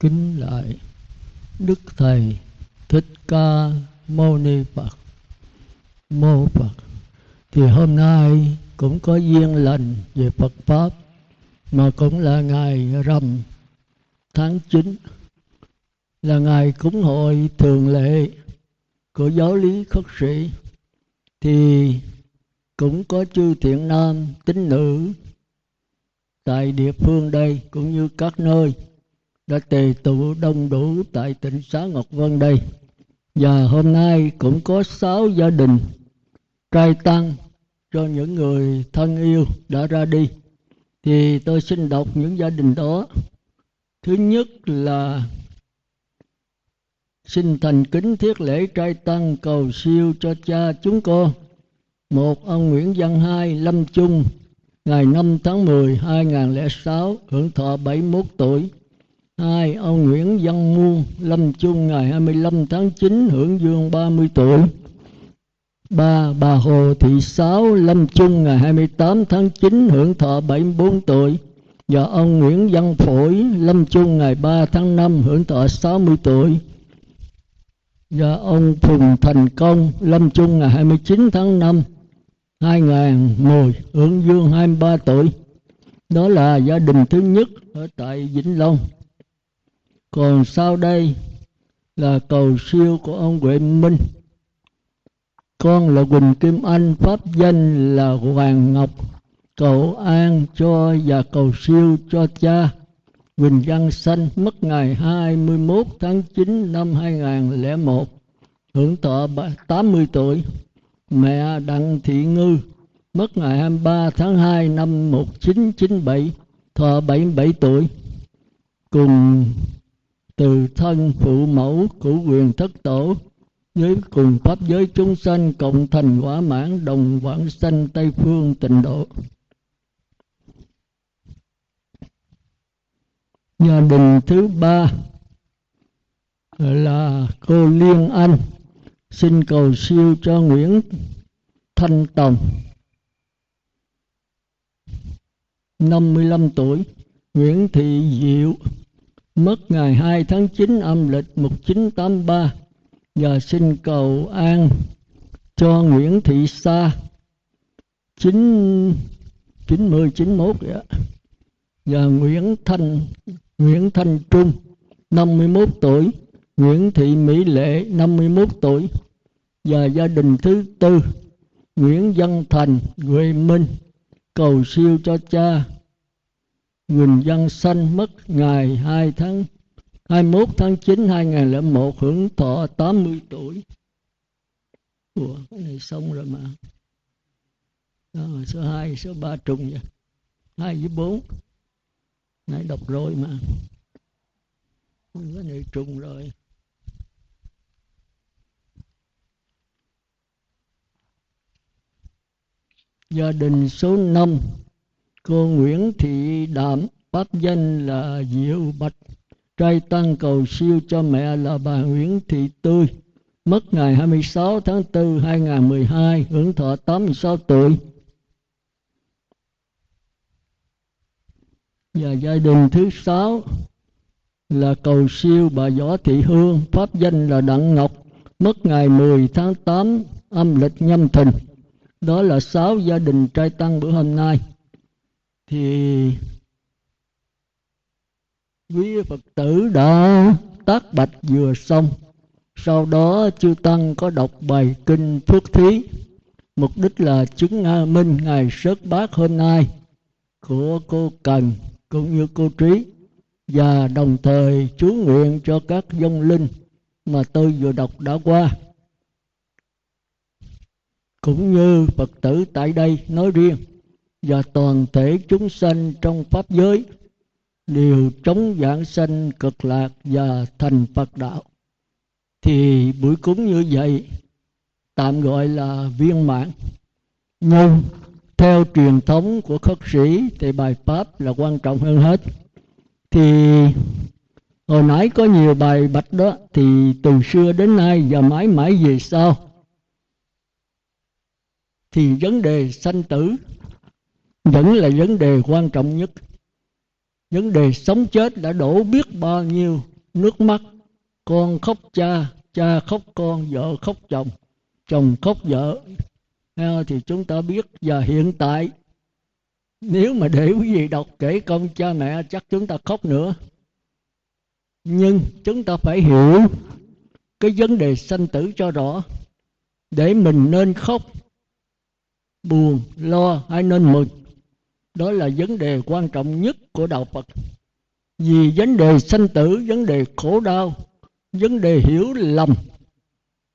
kính lại đức thầy thích ca mâu ni phật. Mô phật. Thì hôm nay cũng có duyên lành về phật pháp, mà cũng là ngày rằm tháng 9 là ngày cúng hội thường lệ của giáo lý khất sĩ. Thì cũng có chư thiện nam tín nữ tại địa phương đây cũng như các nơi đã tề tụ đông đủ tại tỉnh xá Ngọc Vân đây. Và hôm nay cũng có sáu gia đình trai tăng cho những người thân yêu đã ra đi. Thì tôi xin đọc những gia đình đó. Thứ nhất là xin thành kính thiết lễ trai tăng cầu siêu cho cha chúng con. Một ông Nguyễn Văn Hai, Lâm Trung ngày 5 tháng 10 2006 hưởng thọ 71 tuổi. Hai, ông Nguyễn Văn Muôn, Lâm chung ngày 25 tháng 9 hưởng dương 30 tuổi. Ba, bà Hồ Thị Sáu, Lâm chung ngày 28 tháng 9 hưởng thọ 74 tuổi. Và ông Nguyễn Văn Phổi, Lâm chung ngày 3 tháng 5 hưởng thọ 60 tuổi. Và ông Phùng Thành Công, Lâm chung ngày 29 tháng 5 2010 hưởng dương 23 tuổi. Đó là gia đình thứ nhất ở tại Vĩnh Long. Còn sau đây là cầu siêu của ông Huệ Minh. Con là Quỳnh Kim Anh, pháp danh là Hoàng Ngọc. Cầu an cho và cầu siêu cho cha Quỳnh Văn Sanh mất ngày 21 tháng 9 năm 2001, hưởng thọ 80 tuổi mẹ Đặng Thị Ngư mất ngày 23 tháng 2 năm 1997, thọ 77 tuổi. Cùng từ thân phụ mẫu của quyền thất tổ với cùng pháp giới chúng sanh cộng thành quả mãn đồng vãng sanh Tây Phương tịnh độ. Gia đình thứ ba là cô Liên Anh, xin cầu siêu cho Nguyễn Thanh Tòng 55 tuổi, Nguyễn Thị Diệu mất ngày 2 tháng 9 âm lịch 1983 và xin cầu an cho Nguyễn Thị Sa. 9 90 91 vậy và Nguyễn Thanh Nguyễn Thanh Trung 51 tuổi. Nguyễn Thị Mỹ Lệ 51 tuổi. Và gia đình thứ tư, Nguyễn Văn Thành Huệ Minh. Cầu siêu cho cha. Quỳnh Văn Sanh mất ngày 2 tháng 21 tháng 9 2001 hưởng thọ 80 tuổi. Ủa, cái này xong rồi mà. Đó, số 2, số 3 trùng vậy. 2 với 4. Nãy đọc rồi mà. Cái này trùng rồi. gia đình số 5 cô Nguyễn Thị Đạm pháp danh là Diệu Bạch. Trai tăng cầu siêu cho mẹ là bà Nguyễn Thị Tươi. Mất ngày 26 tháng 4 2012 hưởng thọ 86 tuổi. Và gia đình thứ sáu là cầu siêu bà Võ Thị Hương, pháp danh là Đặng Ngọc. Mất ngày 10 tháng 8 âm lịch nhâm thìn. Đó là sáu gia đình trai tăng bữa hôm nay thì quý phật tử đã tác bạch vừa xong. Sau đó chư tăng có đọc bài kinh phước thí. Mục đích là chứng minh ngày sớt bát hôm nay của cô cần cũng như cô trí. Và đồng thời chú nguyện cho các vong linh mà tôi vừa đọc đã qua. Cũng như Phật tử tại đây nói riêng và toàn thể chúng sanh trong pháp giới đều chống giảng sanh cực lạc và thành Phật đạo. Thì buổi cúng như vậy, tạm gọi là viên mãn. Nhưng theo truyền thống của khất sĩ thì bài pháp là quan trọng hơn hết. Thì hồi nãy có nhiều bài bạch đó, thì từ xưa đến nay và mãi mãi về sau, thì vấn đề sanh tử vẫn là vấn đề quan trọng nhất. Vấn đề sống chết đã đổ biết bao nhiêu nước mắt. Con khóc cha cha khóc con, vợ khóc chồng chồng khóc vợ. Thì chúng ta biết và hiện tại, nếu mà để quý vị đọc kể công cha mẹ, chắc chúng ta khóc nữa. Nhưng chúng ta phải hiểu cái vấn đề sanh tử cho rõ. Để mình nên khóc, buồn, lo hay nên mừng đó là vấn đề quan trọng nhất của đạo phật. Vì vấn đề sanh tử, vấn đề khổ đau, vấn đề hiểu lầm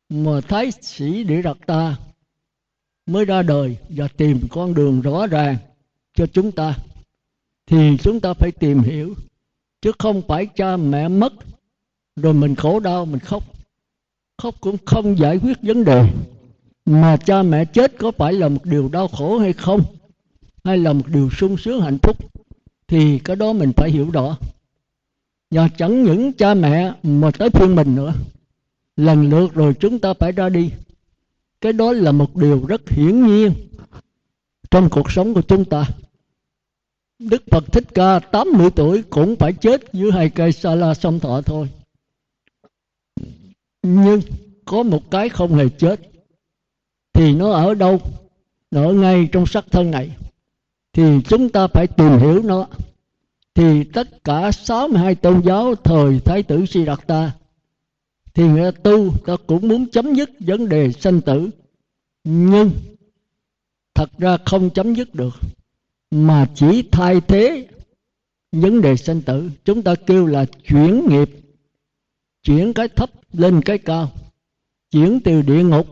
mà thái sĩ địa đặt ta mới ra đời và tìm con đường rõ ràng cho chúng ta. Thì chúng ta phải tìm hiểu, chứ không phải cha mẹ mất, rồi mình khổ đau, mình khóc. Khóc cũng không giải quyết vấn đề mà cha mẹ chết có phải là một điều đau khổ hay không? Hay là một điều sung sướng hạnh phúc, thì cái đó mình phải hiểu rõ. Và chẳng những cha mẹ mà tới phương mình nữa. Lần lượt rồi chúng ta phải ra đi. Cái đó là một điều rất hiển nhiên trong cuộc sống của chúng ta. Đức Phật Thích Ca 80 tuổi cũng phải chết dưới hai cây sa la sông thọ thôi. Nhưng có một cái không hề chết, thì nó ở đâu? Nó ở ngay trong sắc thân này thì chúng ta phải tìm hiểu nó. Thì tất cả 62 tôn giáo thời Thái tử Siddhartha, thì người ta tu, ta cũng muốn chấm dứt vấn đề sanh tử. Nhưng thật ra không chấm dứt được, mà chỉ thay thế vấn đề sanh tử. Chúng ta kêu là chuyển nghiệp, chuyển cái thấp lên cái cao, chuyển từ địa ngục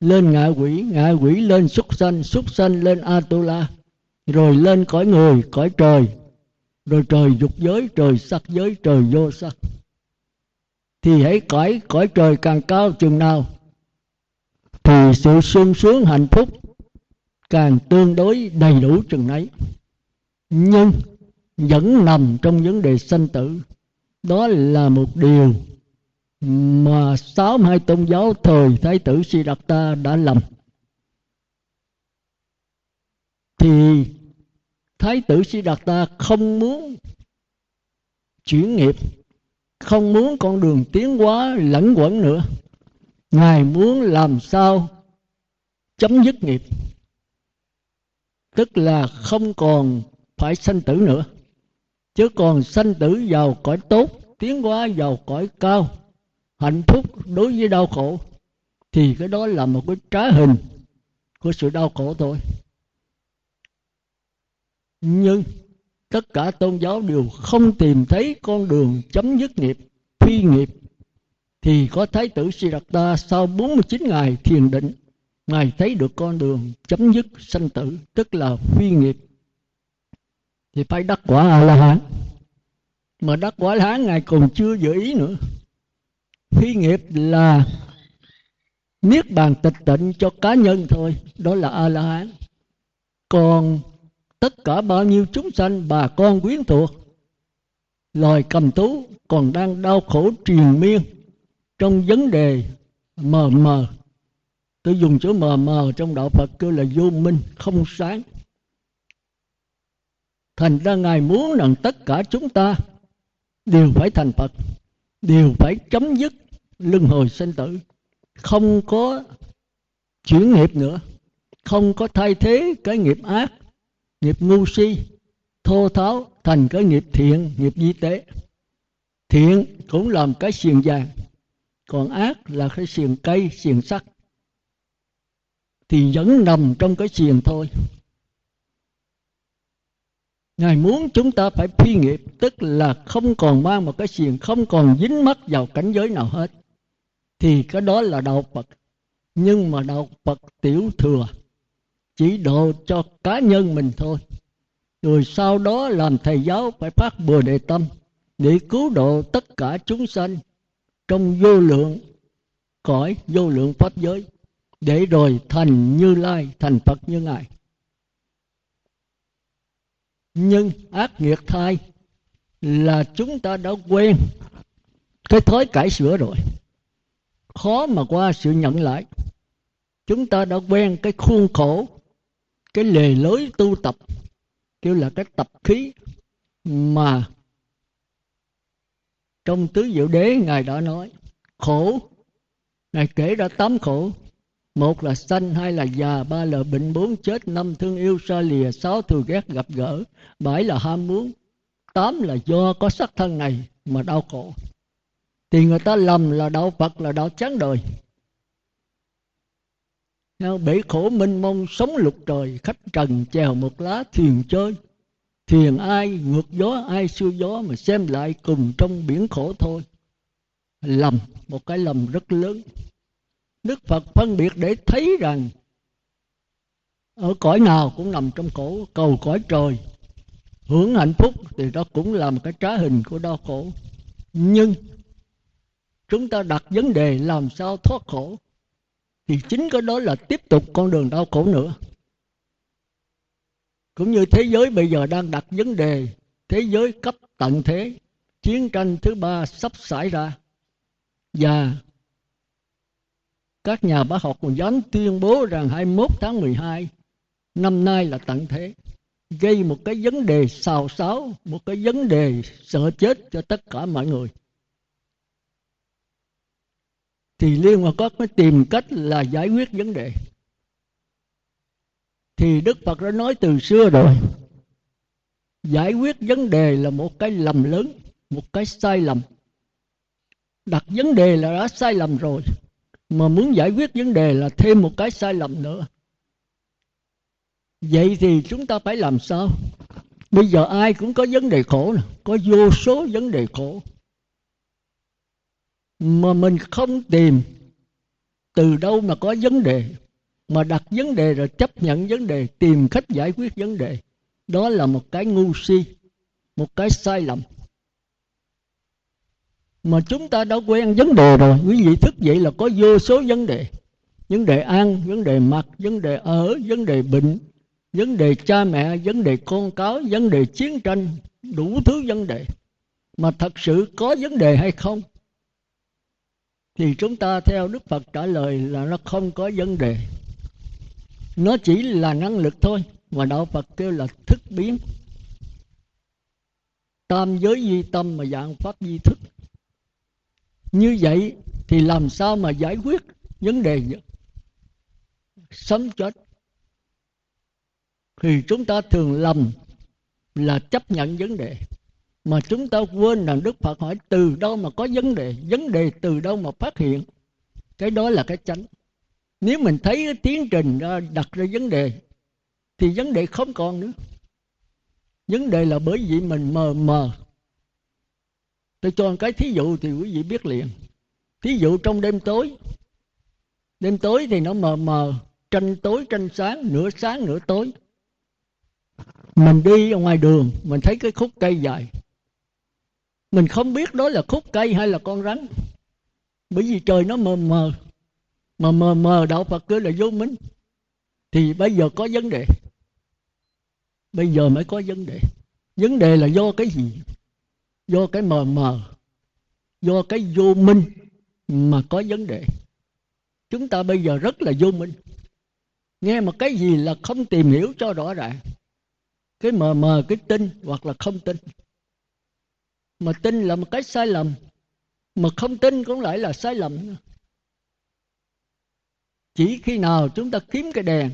lên ngạ quỷ. Ngạ quỷ lên súc sanh súc sanh lên atula rồi lên cõi người, cõi trời. Rồi trời dục giới, trời sắc giới, trời vô sắc. Thì hãy cõi cõi trời càng cao chừng nào, thì sự sung sướng hạnh phúc càng tương đối đầy đủ chừng ấy nhưng vẫn nằm trong vấn đề sanh tử. Đó là một điều mà sáu hai tôn giáo thời thái tử Siddhartha đã lầm. Thì thái tử Siddhartha không muốn chuyển nghiệp, không muốn con đường tiến hóa lẫn quẩn nữa. Ngài muốn làm sao chấm dứt nghiệp, tức là không còn phải sanh tử nữa. Chứ còn sanh tử vào cõi tốt, tiến hóa vào cõi cao, hạnh phúc đối với đau khổ, thì cái đó là một cái trá hình của sự đau khổ thôi nhưng tất cả tôn giáo đều không tìm thấy con đường chấm dứt nghiệp, phi nghiệp. Thì có thái tử Siddhartha sau 49 ngày thiền định, ngài thấy được con đường chấm dứt sanh tử, tức là phi nghiệp. Thì phải đắc quả a la hán mà đắc quả a la hán ngài còn chưa dự ý nữa. Phi nghiệp là niết bàn tịch tịnh cho cá nhân thôi, đó là a la hán còn tất cả bao nhiêu chúng sanh, bà con quyến thuộc. Loài cầm tú còn đang đau khổ triền miên trong vấn đề mờ mờ. Tôi dùng chữ mờ mờ trong đạo phật kêu là vô minh, không sáng. Thành ra ngài muốn rằng tất cả chúng ta đều phải thành phật, đều phải chấm dứt luân hồi sinh tử. Không có chuyển nghiệp nữa, không có thay thế cái nghiệp ác nghiệp ngu si, thô tháo, thành cái nghiệp thiện, nghiệp di tế. Thiện cũng làm cái xiềng vàng, còn ác là cái xiềng cây, xiềng sắt. Thì vẫn nằm trong cái xiềng thôi. Ngài muốn chúng ta phải phi nghiệp, Tức là không còn mang một cái xiềng, Không còn dính mắc vào cảnh giới nào hết. Thì cái đó là đạo Phật. Nhưng mà đạo Phật tiểu thừa. Chỉ độ cho cá nhân mình thôi. Rồi sau đó làm thầy giáo Phải phát bồ đề tâm Để cứu độ tất cả chúng sanh Trong vô lượng, cõi vô lượng pháp giới, Để rồi thành như lai, Thành Phật như Ngài. Nhưng ác nghiệt thai là chúng ta đã quen cái thói cải sửa rồi. Khó mà qua sự nhận lại. Chúng ta đã quen cái khuôn khổ cái lề lối tu tập kêu là cái tập khí mà trong tứ diệu đế ngài đã nói, khổ, ngài kể ra tám khổ. Một là sanh, hai là già, ba là bệnh bốn, chết năm, thương yêu xa lìa, sáu thù ghét, gặp gỡ, bảy là ham muốn, tám là do có sắc thân này mà đau khổ. Thì người ta lầm là đạo phật, là đạo chán đời bể khổ minh mông sống lục trời khách trần chèo một lá thuyền chơi. Thuyền ai ngược gió, ai xuôi gió mà xem lại cùng trong biển khổ thôi. Lầm, một cái lầm rất lớn. Đức phật phân biệt để thấy rằng ở cõi nào cũng nằm trong khổ, cầu cõi trời. Hưởng hạnh phúc thì đó cũng là một cái trá hình của đau khổ. Nhưng chúng ta đặt vấn đề làm sao thoát khổ? Thì chính cái đó là tiếp tục con đường đau khổ nữa. Cũng như thế giới bây giờ đang đặt vấn đề, thế giới cấp tận thế, chiến tranh thứ ba sắp xảy ra. Và các nhà bác học còn dám tuyên bố rằng 21 tháng 12 năm nay là tận thế, gây một cái vấn đề xào xáo, một cái vấn đề sợ chết cho tất cả mọi người thì liên Hợp quốc mới tìm cách là giải quyết vấn đề. Thì đức phật đã nói từ xưa rồi, giải quyết vấn đề là một cái lầm lớn, một cái sai lầm. Đặt vấn đề là đã sai lầm rồi, mà muốn giải quyết vấn đề là thêm một cái sai lầm nữa. Vậy thì chúng ta phải làm sao? Bây giờ ai cũng có vấn đề khổ có vô số vấn đề khổ mà mình không tìm. Từ đâu mà có vấn đề? Mà đặt vấn đề rồi chấp nhận vấn đề, tìm cách giải quyết vấn đề. Đó là một cái ngu si, một cái sai lầm. Mà chúng ta đã quen vấn đề rồi. Quý vị thức dậy là có vô số vấn đề. Vấn đề ăn, vấn đề mặc, vấn đề ở, vấn đề bệnh, vấn đề cha mẹ, vấn đề con cáo vấn đề chiến tranh, đủ thứ vấn đề. Mà thật sự có vấn đề hay không? Thì chúng ta theo đức phật trả lời là nó không có vấn đề. Nó chỉ là năng lực thôi, mà đạo phật kêu là thức biến. Tam giới di tâm mà dạng pháp di thức. Như vậy thì làm sao mà giải quyết vấn đề sống chết. Thì chúng ta thường lầm là chấp nhận vấn đề mà chúng ta quên rằng đức phật hỏi từ đâu mà có vấn đề vấn đề từ đâu mà phát hiện. Cái đó là cái chánh. Nếu mình thấy cái tiến trình đặt ra vấn đề, thì vấn đề không còn nữa. Vấn đề là bởi vì mình mờ mờ. Tôi cho một cái thí dụ thì quý vị biết liền. Thí dụ trong đêm tối. Đêm tối thì nó mờ mờ, tranh tối, tranh sáng, nửa sáng, nửa tối. Mình đi ở ngoài đường, mình thấy cái khúc cây dài mình không biết đó là khúc cây hay là con rắn. Bởi vì trời nó mờ mờ. Mà mờ mờ, đạo phật cứ là vô minh. Thì bây giờ có vấn đề. Bây giờ mới có vấn đề. Vấn đề là do cái gì? Do cái mờ mờ. Do cái vô minh mà có vấn đề. Chúng ta bây giờ rất là vô minh. Nghe một cái gì là không tìm hiểu cho rõ ràng. Cái mờ mờ, cái tin hoặc là không tin mà tin là một cái sai lầm. Mà không tin cũng lại là sai lầm. Chỉ khi nào chúng ta kiếm cái đèn,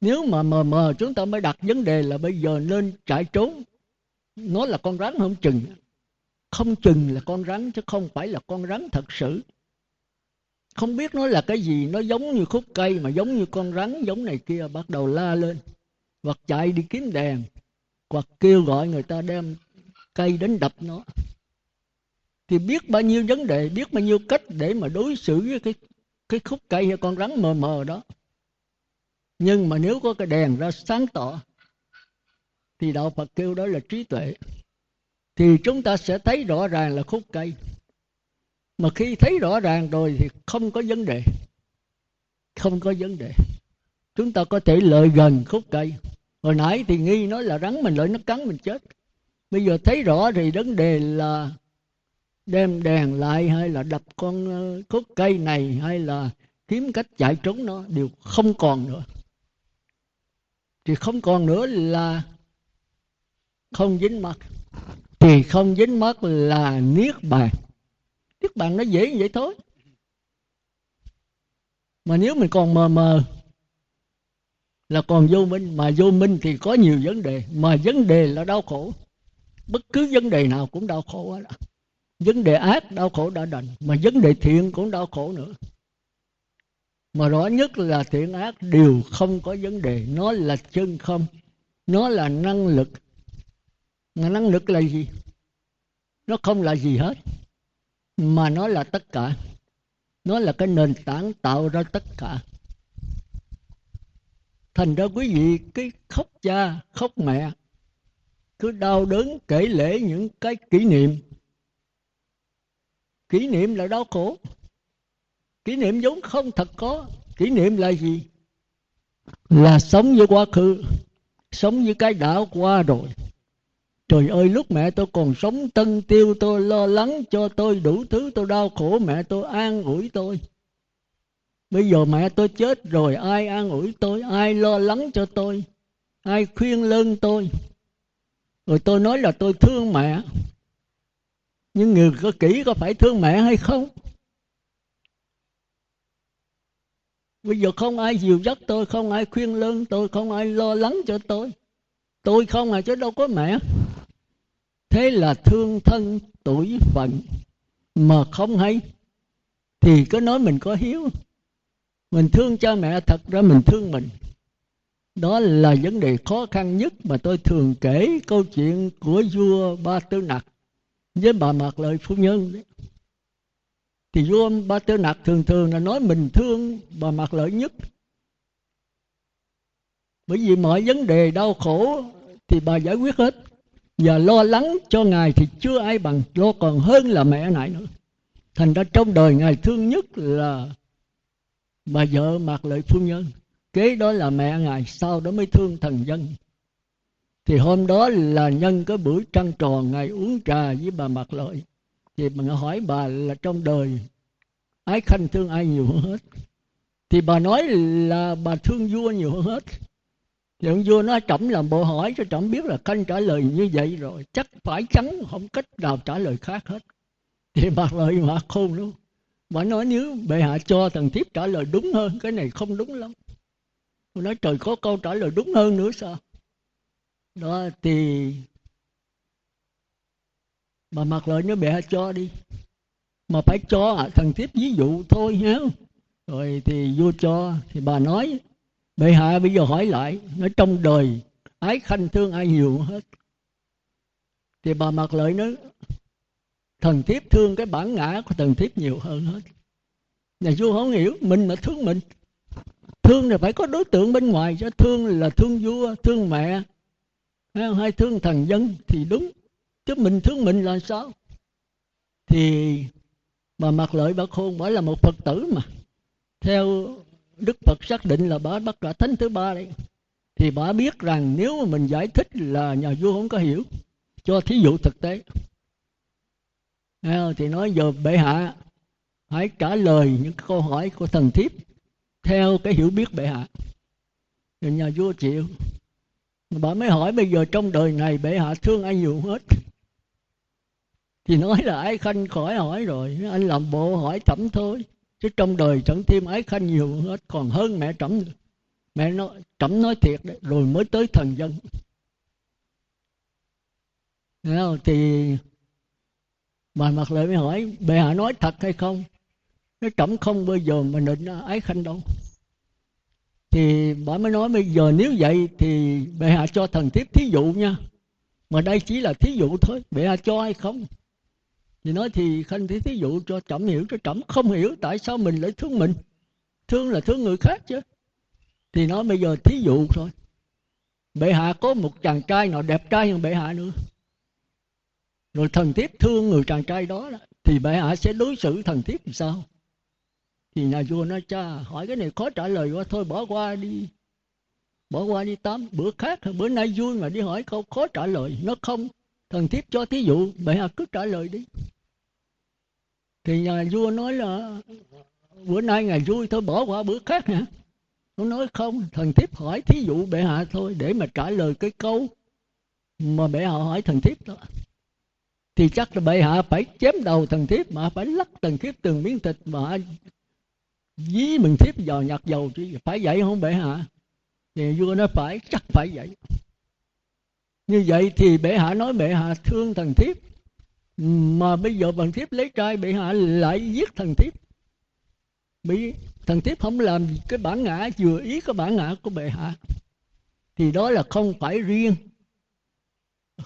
nếu mà mờ mờ chúng ta mới đặt vấn đề là bây giờ nên chạy trốn. Nó là con rắn không chừng. Không chừng là con rắn chứ không phải là con rắn thật sự. Không biết nó là cái gì, nó giống như khúc cây mà giống như con rắn giống này kia bắt đầu la lên. Hoặc chạy đi kiếm đèn, hoặc kêu gọi người ta đem cây đến đập nó. Thì biết bao nhiêu vấn đề, biết bao nhiêu cách để mà đối xử với cái cái khúc cây hay con rắn mờ mờ đó. Nhưng mà nếu có cái đèn ra sáng tỏ, thì đạo phật kêu đó là trí tuệ. Thì chúng ta sẽ thấy rõ ràng là khúc cây. Mà khi thấy rõ ràng rồi thì không có vấn đề. Không có vấn đề. Chúng ta có thể lợi gần khúc cây. Hồi nãy thì nghi nói là rắn mình lợi nó cắn mình chết bây giờ thấy rõ thì vấn đề là đem đèn lại hay là đập con ờ, cốt cây này hay là kiếm cách chạy trốn nó đều không còn nữa. Thì không còn nữa là không dính mặt thì không dính mắt là niết bàn. Niết bàn nó dễ như vậy thôi. Mà nếu mình còn mờ mờ là còn vô minh, mà vô minh thì có nhiều vấn đề, mà vấn đề là đau khổ bất cứ vấn đề nào cũng đau khổ đó vấn đề ác, đau khổ đã đành. Mà vấn đề thiện cũng đau khổ nữa. Mà rõ nhất là thiện ác, đều không có vấn đề. Nó là chân không. Nó là năng lực. Mà năng lực là gì? Nó không là gì hết. Mà nó là tất cả. Nó là cái nền tảng tạo ra tất cả. Thành ra quý vị, cái khóc cha, khóc mẹ cứ đau đớn kể lễ những cái kỷ niệm. Kỷ niệm là đau khổ. Kỷ niệm vốn không thật có. Kỷ niệm là gì? Là sống với quá khứ, sống với cái đã qua rồi. Trời ơi, lúc mẹ tôi còn sống, tân tiêu tôi lo lắng cho tôi đủ thứ, tôi đau khổ, mẹ tôi an ủi tôi. Bây giờ mẹ tôi chết rồi, ai an ủi tôi, ai lo lắng cho tôi, ai khuyên lơn tôi? Rồi tôi nói là tôi thương mẹ. Nhưng người có kỹ có phải thương mẹ hay không? Bây giờ không ai dìu dắt tôi, không ai khuyên lơn tôi, không ai lo lắng cho tôi. Tôi không à chứ đâu có mẹ. Thế là thương thân tuổi phận mà không hay, thì có nói mình có hiếu. Mình thương cha mẹ thật ra mình thương mình đó là vấn đề khó khăn nhất mà tôi thường kể câu chuyện của vua ba tư nặc với bà mạc lợi phu nhân đấy. Thì vua ba tư nặc thường thường là nói mình thương bà mạc lợi nhất. Bởi vì mọi vấn đề đau khổ thì bà giải quyết hết. Và lo lắng cho ngài thì chưa ai bằng, lo còn hơn là mẹ nại nữa. Thành ra trong đời ngài thương nhất là bà vợ mạc lợi phu nhân kế đó là mẹ ngài, sau đó mới thương thần dân. Thì hôm đó là nhân cái buổi trăng tròn ngài uống trà với bà mặc lợi. Thì mình hỏi bà là trong đời, ái khanh thương ai nhiều hơn hết? Thì bà nói là bà thương vua nhiều hơn hết. Thì ông vua nói, trẫm làm bộ hỏi cho trẫm biết là khanh trả lời như vậy rồi, chắc phải chắn không cách nào trả lời khác hết. Thì bạc lợi mà khôn luôn. Bà nói, nếu bệ hạ cho thần thiếp trả lời đúng hơn, cái này không đúng lắm tôi nói trời có câu trả lời đúng hơn nữa sao? Đó thì bà mặc lời nó bè cho đi. Mà phải cho à, thằng tiếp ví dụ thôi nhé rồi thì vua cho thì bà nói bệ hạ bây giờ hỏi lại nói trong đời ái khanh thương ai nhiều hết? Thì bà mặc lợi nói thần thiếp thương cái bản ngã của thần thiếp nhiều hơn hết. Nhà vua không hiểu mình mà thương mình thương là phải có đối tượng bên ngoài, chứ thương là thương vua, thương mẹ. Hay thương thần dân thì đúng, chứ mình thương mình là sao? Thì bà mặc lợi bà khôn bởi là một phật tử mà. Theo đức phật xác định là bà bắt cả thánh thứ ba đấy. Thì bà biết rằng nếu mà mình giải thích là nhà vua không có hiểu, cho thí dụ thực tế. Thì nói giờ bệ hạ, hãy trả lời những câu hỏi của thần thiếp theo cái hiểu biết bệ hạ. Rồi nhà vua chịu. Bà mới hỏi, bây giờ trong đời này bệ hạ thương ai nhiều hết? Thì nói là ái khanh khỏi hỏi rồi. Anh làm bộ hỏi trẫm thôi. Chứ trong đời chẳng thêm ái khanh nhiều hết. Còn hơn mẹ trẫm. Mẹ nói, trẫm nói thiệt đấy, rồi mới tới thần dân. Thì bà mặt lợi mới hỏi, bệ hạ nói thật hay không? Nó trẫm không bao giờ mà định ái khanh đâu. Thì bà mới nói bây giờ nếu vậy thì bệ hạ cho thần tiếp thí dụ nha. Mà đây chỉ là thí dụ thôi bệ hạ cho hay không? Thì nói thì khanh thí thí dụ cho trẫm hiểu cho trẫm không hiểu tại sao mình lại thương mình? Thương là thương người khác chứ. Thì nói bây giờ thí dụ thôi. Bệ hạ có một chàng trai nào đẹp trai hơn bệ hạ nữa? Rồi thần tiếp thương người chàng trai đó, đó thì bệ hạ sẽ đối xử thần tiếp làm sao? Thì nhà vua nói, cha, hỏi cái này khó trả lời quá, thôi bỏ qua đi. Bỏ qua đi tám bữa khác, bữa nay vui mà đi hỏi câu khó trả lời. Nó không, thần thiếp cho thí dụ, bệ hạ cứ trả lời đi. Thì nhà vua nói là, bữa nay ngày vui, thôi bỏ qua bữa khác hả? Nó nói, không, thần thiếp hỏi thí dụ bệ hạ thôi, để mà trả lời cái câu mà bệ hạ hỏi thần thiếp đó. Thì chắc là bệ hạ phải chém đầu thần thiếp mà phải lắc thần thiếp từng miếng thịt mà dí mình thiếp vào nhặt dầu chứ, phải vậy không bệ hạ thì vua nói phải, chắc phải vậy. Như vậy thì bệ hạ nói bệ hạ thương thần thiếp. Mà bây giờ thần thiếp lấy trai bệ hạ lại giết thần thiếp. Bị thần thiếp không làm cái bản ngã, vừa ý cái bản ngã của bệ hạ thì đó là không phải riêng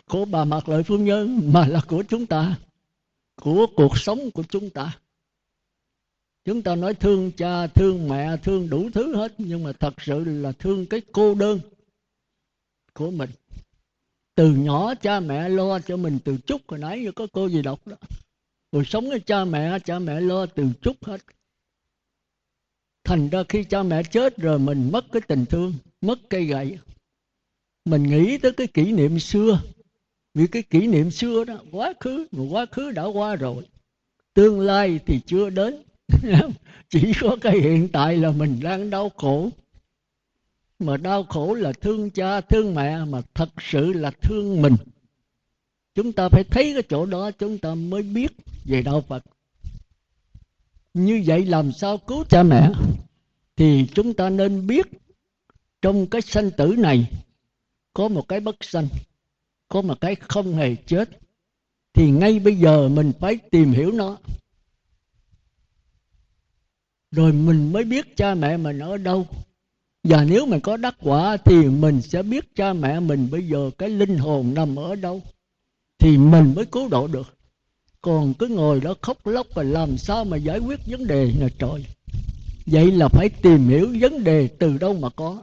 của bà mạc lợi phu nhân, mà là của chúng ta, của cuộc sống của chúng ta chúng ta nói thương cha, thương mẹ, thương đủ thứ hết, nhưng mà thật sự là thương cái cô đơn của mình. Từ nhỏ cha mẹ lo cho mình từ chút, hồi nãy có cô gì đọc đó. Rồi sống với cha mẹ cha mẹ lo từ chút hết. Thành ra khi cha mẹ chết rồi mình mất cái tình thương, mất cây gậy. Mình nghĩ tới cái kỷ niệm xưa. Vì cái kỷ niệm xưa đó, quá khứ, mà quá khứ đã qua rồi. Tương lai thì chưa đến chỉ có cái hiện tại là mình đang đau khổ. Mà đau khổ là thương cha, thương mẹ, mà thật sự là thương mình. Chúng ta phải thấy cái chỗ đó, chúng ta mới biết về đạo phật. Như vậy làm sao cứu cha mẹ? Thì chúng ta nên biết trong cái sanh tử này có một cái bất sanh, có một cái không hề chết. Thì ngay bây giờ mình phải tìm hiểu nó rồi mình mới biết cha mẹ mình ở đâu. Và nếu mình có đắc quả thì mình sẽ biết cha mẹ mình bây giờ cái linh hồn nằm ở đâu. Thì mình mới cứu độ được. Còn cứ ngồi đó khóc lóc và làm sao mà giải quyết vấn đề này trời. Vậy là phải tìm hiểu vấn đề từ đâu mà có.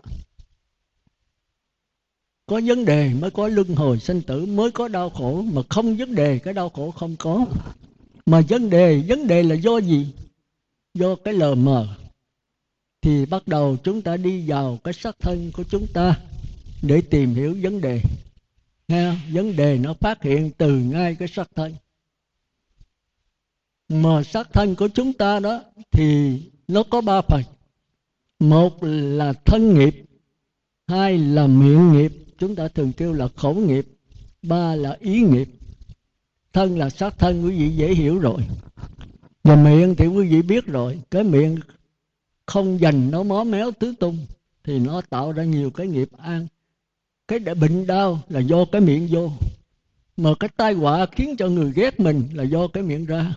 Có vấn đề mới có luân hồi sinh tử, mới có đau khổ, mà không vấn đề, cái đau khổ không có. Mà vấn đề vấn đề là do gì? Do cái lờ mờ, thì bắt đầu chúng ta đi vào cái sắc thân của chúng ta để tìm hiểu vấn đề. Nghe vấn đề nó phát hiện từ ngay cái sắc thân. Mà sắc thân của chúng ta đó thì nó có ba phần. Một là thân nghiệp, hai là miệng nghiệp, chúng ta thường kêu là khẩu nghiệp, ba là ý nghiệp. Thân là sắc thân, quý vị dễ hiểu rồi và miệng thì quý vị biết rồi, cái miệng không dành, nó mó méo tứ tung, thì nó tạo ra nhiều cái nghiệp an. Cái bệnh đau là do cái miệng vô, mà cái tai họa khiến cho người ghét mình là do cái miệng ra.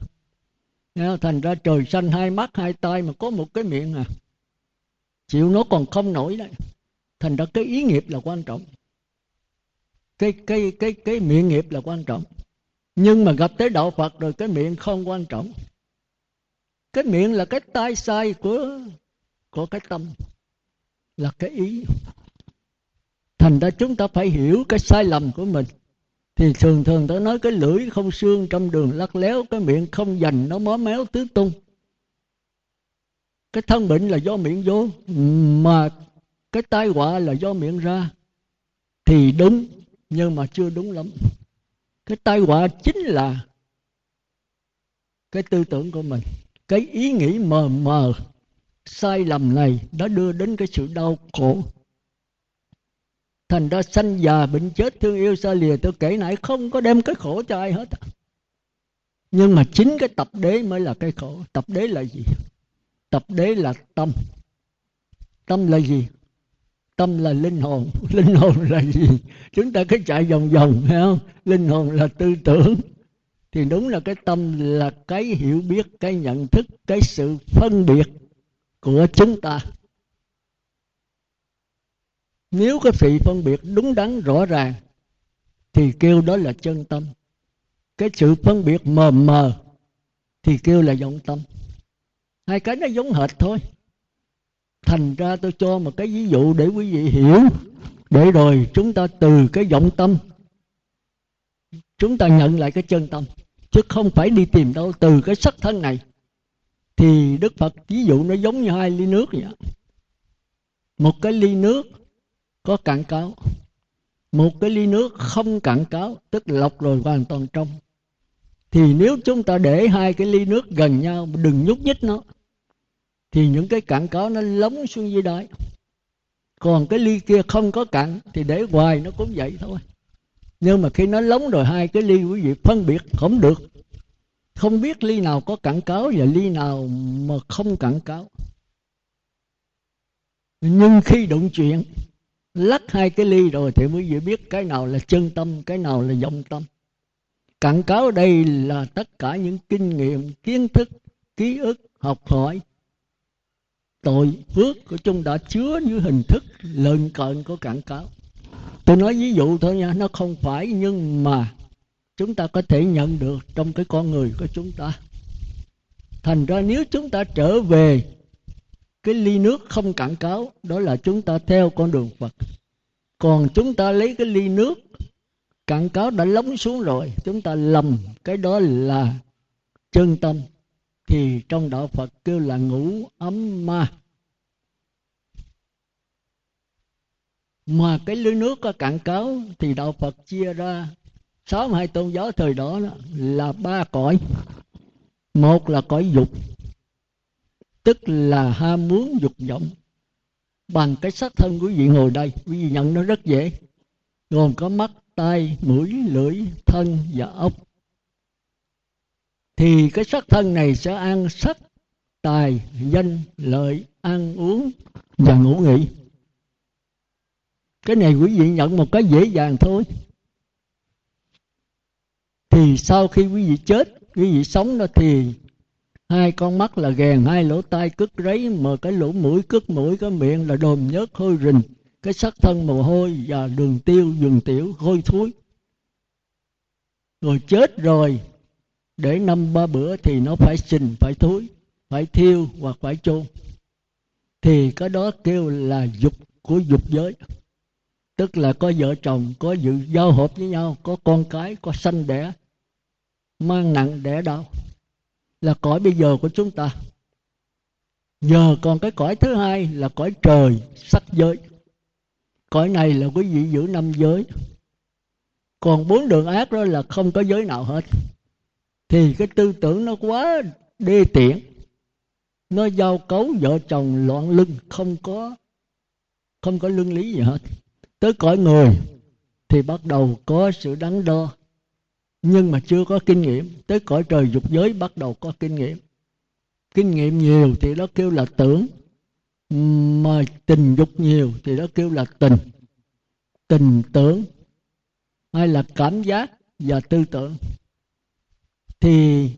Thành ra trời xanh hai mắt, hai tay mà có một cái miệng à chịu nó còn không nổi đấy. Thành ra cái ý nghiệp là quan trọng. Cái cái cái cái miệng nghiệp là quan trọng. Nhưng mà gặp tới đạo phật rồi, cái miệng không quan trọng cái miệng là cái tai sai của của cái tâm là cái ý. Thành ra chúng ta phải hiểu cái sai lầm của mình. Thì thường thường ta nói cái lưỡi không xương trong đường lắc léo, cái miệng không dành, nó mó méo tứ tung. Cái thân bệnh là do miệng vô, mà cái tai họa là do miệng ra. Thì đúng, nhưng mà chưa đúng lắm. Cái tai họa chính là cái tư tưởng của mình cái ý nghĩ mờ mờ sai lầm này đã đưa đến cái sự đau khổ. Thành ra sanh già bệnh chết, thương yêu xa lìa, tôi kể nãy không có đem cái khổ cho ai hết. Nhưng mà chính cái tập đế mới là cái khổ. Tập đế là gì? Tập đế là tâm. Tâm là gì? Tâm là linh hồn. Linh hồn là gì? Chúng ta cứ chạy vòng vòng, phải không? Linh hồn là tư tưởng thì đúng là cái tâm là cái hiểu biết, cái nhận thức, cái sự phân biệt của chúng ta. Nếu cái sự phân biệt đúng đắn, rõ ràng, thì kêu đó là chân tâm. Cái sự phân biệt mờ mờ, thì kêu là vọng tâm. Hai cái nó giống hệt thôi. Thành ra tôi cho một cái ví dụ để quý vị hiểu. Để rồi chúng ta từ cái vọng tâm chúng ta nhận lại cái chân tâm, chứ không phải đi tìm đâu. Từ cái sắc thân này, thì đức phật ví dụ nó giống như hai ly nước vậy. Một cái ly nước có cạn cáo, một cái ly nước không cạn cáo, tức lọc rồi hoàn toàn trong. Thì nếu chúng ta để hai cái ly nước gần nhau, đừng nhúc nhích nó, thì những cái cạn cáo nó lóng xuống dưới đáy. Còn cái ly kia không có cạn, thì để hoài nó cũng vậy thôi nhưng mà khi nó lóng rồi hai cái ly quý vị phân biệt không được. Không biết ly nào có cản cáo và ly nào mà không cản cáo. Nhưng khi đụng chuyện, lắc hai cái ly rồi thì quý vị biết cái nào là chân tâm, cái nào là vọng tâm. Cản cáo đây là tất cả những kinh nghiệm, kiến thức, ký ức, học hỏi. Tội phước của chúng đã chứa như hình thức lợn cợn của cản cáo tôi nói ví dụ thôi nha, nó không phải nhưng mà chúng ta có thể nhận được trong cái con người của chúng ta. Thành ra nếu chúng ta trở về cái ly nước không cản cáo, đó là chúng ta theo con đường phật. Còn chúng ta lấy cái ly nước cạn cáo đã lóng xuống rồi, chúng ta lầm, cái đó là chân tâm. Thì trong đạo phật kêu là ngủ ấm ma. Mà cái lưới nước có cạn cáo thì đạo phật chia ra. Sáu hai tôn giáo thời đó, đó là ba cõi. Một là cõi dục tức là ham muốn dục vọng. Bằng cái sắc thân quý vị ngồi đây quý vị nhận nó rất dễ. Gồm có mắt tai mũi lưỡi thân và ốc thì cái sắc thân này sẽ ăn sắc tài danh lợi ăn uống và ngủ nghỉ cái này quý vị nhận một cái dễ dàng thôi. Thì sau khi quý vị chết, quý vị sống đó thì hai con mắt là ghèn hai lỗ tai cất ráy mà cái lỗ mũi cất mũi, cái miệng là đồm nhớt hôi rình. Cái sắc thân mồ hôi và đường tiêu đường tiểu, hôi thối. Rồi chết rồi, để năm ba bữa thì nó phải sình, phải thối, phải thiêu hoặc phải chôn. Thì cái đó kêu là dục của dục giới tức là có vợ chồng, có dự giao hợp với nhau, có con cái, có sanh đẻ, mang nặng đẻ đau. Là cõi bây giờ của chúng ta. Giờ còn cái cõi thứ hai là cõi trời, sắc giới. Cõi này là quý vị giữ năm giới. Còn bốn đường ác đó là không có giới nào hết. Thì cái tư tưởng nó quá đê tiện. Nó giao cấu vợ chồng loạn lưng, không có không có lương lý gì hết tới cõi người thì bắt đầu có sự đắn đo. Nhưng mà chưa có kinh nghiệm. Tới cõi trời dục giới bắt đầu có kinh nghiệm. Kinh nghiệm nhiều thì đó kêu là tưởng. Mà tình dục nhiều thì đó kêu là tình. Tình tưởng hay là cảm giác và tư tưởng. Thì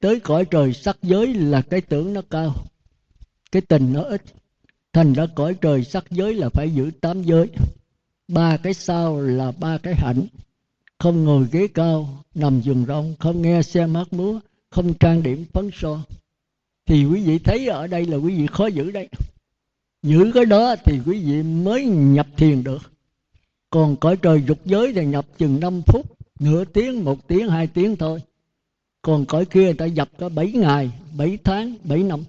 tới cõi trời sắc giới là cái tưởng nó cao. Cái tình nó ít. Thành ra cõi trời sắc giới là phải giữ tám giới ba cái sau là ba cái hạnh. Không ngồi ghế cao, nằm giường rong không nghe xe mát múa, không trang điểm phấn son. Thì quý vị thấy ở đây là quý vị khó giữ đấy. Giữ cái đó thì quý vị mới nhập thiền được. Còn cõi trời dục giới thì nhập chừng 5 phút, nửa tiếng, một tiếng, hai tiếng thôi. Còn cõi kia người ta dập có 7 ngày 7 tháng 7 năm.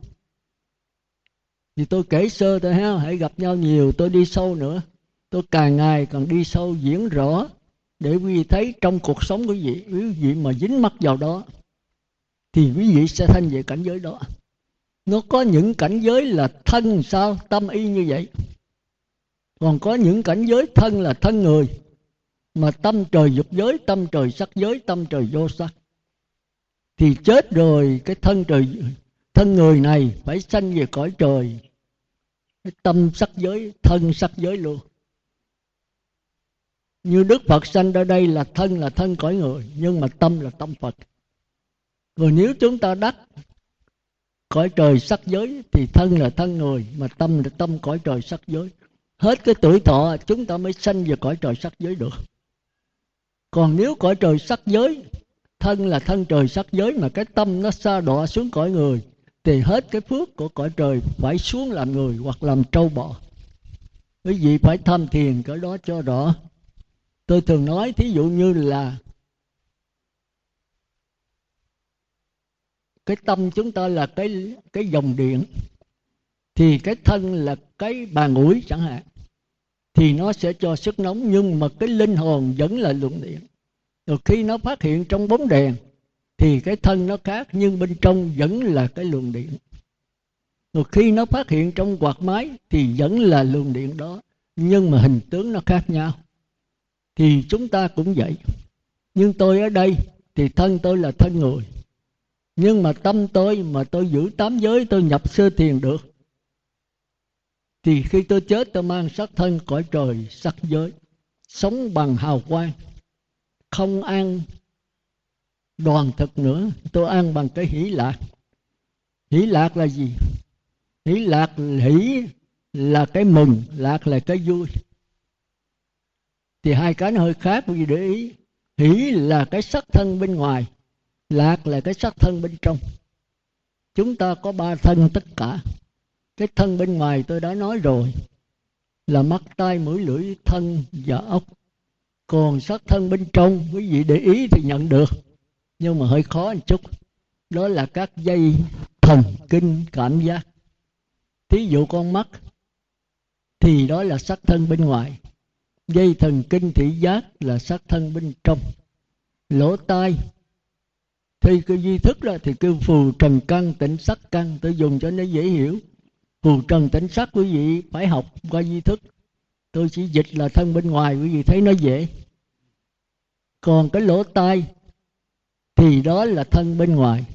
Thì tôi kể sơ thôi ha, hãy gặp nhau nhiều, tôi đi sâu nữa tôi càng ngày càng đi sâu diễn rõ để quý vị thấy trong cuộc sống của quý vị quý vị mà dính mắc vào đó, thì quý vị sẽ thanh về cảnh giới đó. Nó có những cảnh giới là thân sao, tâm y như vậy. Còn có những cảnh giới thân là thân người, mà tâm trời dục giới, tâm trời sắc giới, tâm trời vô sắc. Thì chết rồi, cái thân trời, thân người này phải sanh về cõi trời. Cái tâm sắc giới, thân sắc giới luôn như đức phật sanh ra đây là thân là thân cõi người, nhưng mà tâm là tâm phật. Rồi nếu chúng ta đắc cõi trời sắc giới thì thân là thân người, mà tâm là tâm cõi trời sắc giới. Hết cái tuổi thọ, chúng ta mới sanh về cõi trời sắc giới được. Còn nếu cõi trời sắc giới, thân là thân trời sắc giới mà cái tâm nó xa đọa xuống cõi người, thì hết cái phước của cõi trời phải xuống làm người hoặc làm trâu bò. Quý vị phải tham thiền cái đó cho rõ tôi thường nói thí dụ như là cái tâm chúng ta là cái cái dòng điện, thì cái thân là cái bàn ủi chẳng hạn, thì nó sẽ cho sức nóng, nhưng mà cái linh hồn vẫn là luồng điện. Rồi khi nó phát hiện trong bóng đèn, thì cái thân nó khác, nhưng bên trong vẫn là cái luồng điện. Rồi khi nó phát hiện trong quạt máy, thì vẫn là luồng điện đó, nhưng mà hình tướng nó khác nhau thì chúng ta cũng vậy. Nhưng tôi ở đây thì thân tôi là thân người. Nhưng mà tâm tôi mà tôi giữ tám giới tôi nhập sơ thiền được, thì khi tôi chết tôi mang sắc thân cõi trời, sắc giới, sống bằng hào quang, không ăn đoàn thực nữa, tôi ăn bằng cái hỷ lạc. Hỷ lạc là gì? Hỷ lạc, hỷ là cái mừng, lạc là cái vui thì hai cái nó hơi khác vì để ý, hỷ là cái sắc thân bên ngoài, lạc là cái sắc thân bên trong. Chúng ta có ba thân tất cả. Cái thân bên ngoài tôi đã nói rồi, là mắt, tai, mũi, lưỡi, thân và ốc. Còn sắc thân bên trong, quý vị để ý thì nhận được, nhưng mà hơi khó một chút. Đó là các dây thần kinh cảm giác. Thí dụ con mắt, thì đó là sắc thân bên ngoài dây thần kinh thị giác là sắc thân bên trong. Lỗ tai, thì cái duy thức là thì kêu phù trần căn, tỉnh sắc căn tôi dùng cho nó dễ hiểu. Phù trần tỉnh sắc quý vị phải học qua duy thức. Tôi chỉ dịch là thân bên ngoài, quý vị thấy nó dễ. Còn cái lỗ tai, thì đó là thân bên ngoài.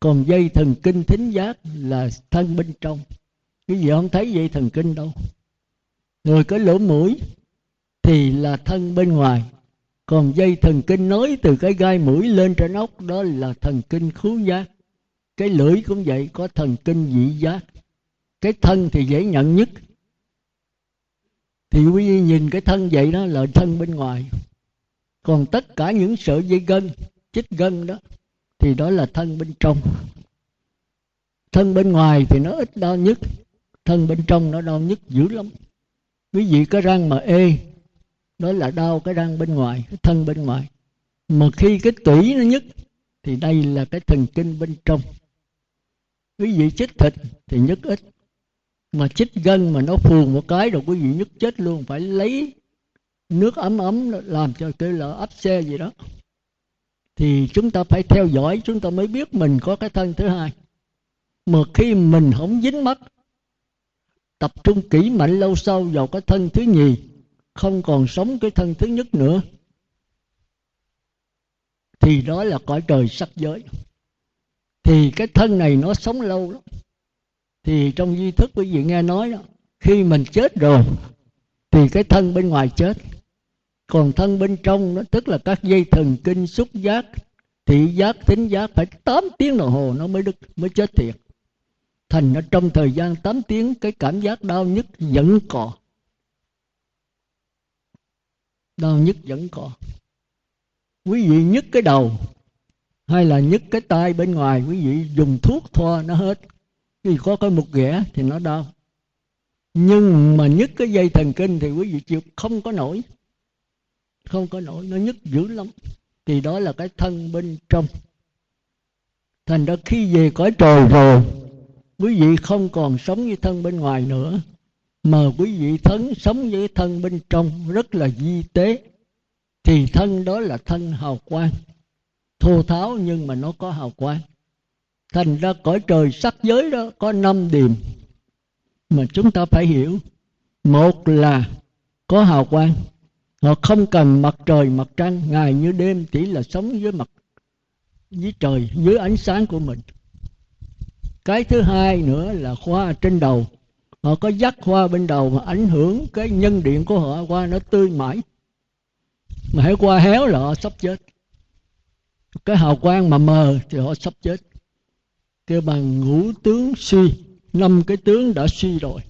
Còn dây thần kinh thính giác là thân bên trong. Cái gì không thấy dây thần kinh đâu. Rồi cái lỗ mũi thì là thân bên ngoài. Còn dây thần kinh nối từ cái gai mũi lên trên ốc, đó là thần kinh khứu giác. Cái lưỡi cũng vậy, có thần kinh vị giác. Cái thân thì dễ nhận nhất. Thì quý vị nhìn cái thân vậy đó là thân bên ngoài. Còn tất cả những sợi dây gân, chích gân đó, thì đó là thân bên trong. Thân bên ngoài thì nó ít đau nhất, thân bên trong nó đau nhất dữ lắm. Quý vị có răng mà ê đó là đau cái răng bên ngoài, cái thân bên ngoài. Mà khi cái tủy nó nhất thì đây là cái thần kinh bên trong. Quý vị chích thịt thì nhất ít. Mà chích gân mà nó phù một cái rồi quý vị nhất chết luôn. Phải lấy nước ấm ấm làm cho cái là ấp xe gì đó. Thì chúng ta phải theo dõi, chúng ta mới biết mình có cái thân thứ hai. Mà khi mình không dính mắt, tập trung kỹ mạnh lâu sau vào cái thân thứ nhì không còn sống cái thân thứ nhất nữa, thì đó là cõi trời sắc giới. Thì cái thân này nó sống lâu lắm. Thì trong duy thức quý vị nghe nói đó, khi mình chết rồi, thì cái thân bên ngoài chết. Còn thân bên trong nó tức là các dây thần kinh, xúc giác, thị giác tính giác, phải 8 tiếng đồng hồ nó mới được, mới chết thiệt. Thành nó trong thời gian 8 tiếng, cái cảm giác đau nhức vẫn còn đau nhức vẫn còn. Quý vị nhức cái đầu hay là nhức cái tay bên ngoài, quý vị dùng thuốc thoa nó hết. Vì có cái một ghẻ thì nó đau. Nhưng mà nhức cái dây thần kinh thì quý vị chịu, không có nổi. Không có nổi, nó nhức dữ lắm. Thì đó là cái thân bên trong. Thành ra khi về cõi trời rồi, quý vị không còn sống như thân bên ngoài nữa mà quý vị thân, sống với thân bên trong rất là di tế. Thì thân đó là thân hào quang, thô tháo nhưng mà nó có hào quang. Thành ra cõi trời sắc giới đó có năm điểm mà chúng ta phải hiểu. Một là có hào quang, họ không cần mặt trời, mặt trăng, ngày như đêm, chỉ là sống với mặt, với trời, dưới ánh sáng của mình. Cái thứ hai nữa là khoa trên đầu họ có dắt hoa bên đầu mà ảnh hưởng cái nhân điện của họ qua nó tươi mãi. Mà hãy qua héo là họ sắp chết. Cái hào quang mà mờ thì họ sắp chết. Kêu bằng ngũ tướng suy, năm cái tướng đã suy rồi.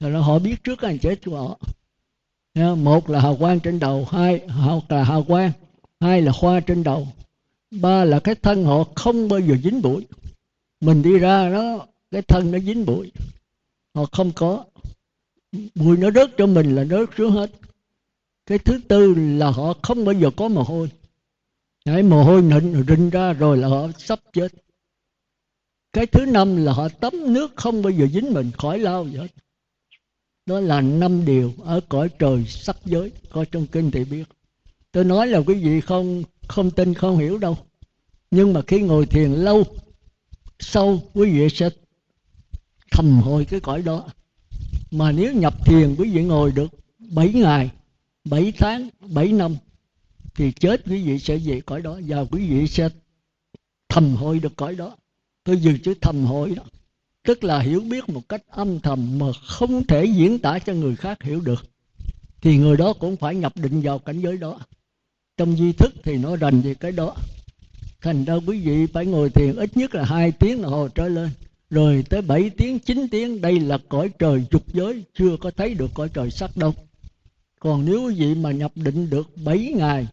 Rồi họ biết trước cái chết của họ. Một là hào quang trên đầu, hai là hào quang, hai là hoa trên đầu. Ba là cái thân họ không bao giờ dính bụi. Mình đi ra nó cái thân nó dính bụi họ không có. Mùi nó rớt cho mình là rớt xuống hết. Cái thứ tư là họ không bao giờ có mồ hôi. Đấy, mồ hôi nịnh rinh ra rồi là họ sắp chết. Cái thứ năm là họ tắm nước không bao giờ dính mình khỏi lao gì hết. Đó là năm điều ở cõi trời sắc giới có trong kinh thì biết. Tôi nói là quý vị không không tin không hiểu đâu. Nhưng mà khi ngồi thiền lâu sâu quý vị sẽ thầm hồi cái cõi đó. Mà nếu nhập thiền quý vị ngồi được 7 ngày, bảy tháng, bảy năm, thì chết quý vị sẽ về cõi đó, và quý vị sẽ thầm hội được cõi đó. Tôi dùng chữ thầm hội đó, tức là hiểu biết một cách âm thầm mà không thể diễn tả cho người khác hiểu được. Thì người đó cũng phải nhập định vào cảnh giới đó. Trong di thức thì nó rành về cái đó. Thành ra quý vị phải ngồi thiền ít nhất là hai tiếng đồng hồ trở lên rồi tới 7 tiếng 9 tiếng, đây là cõi trời dục giới, chưa có thấy được cõi trời sắc đâu. Còn nếu quý vị mà nhập định được 7 ngày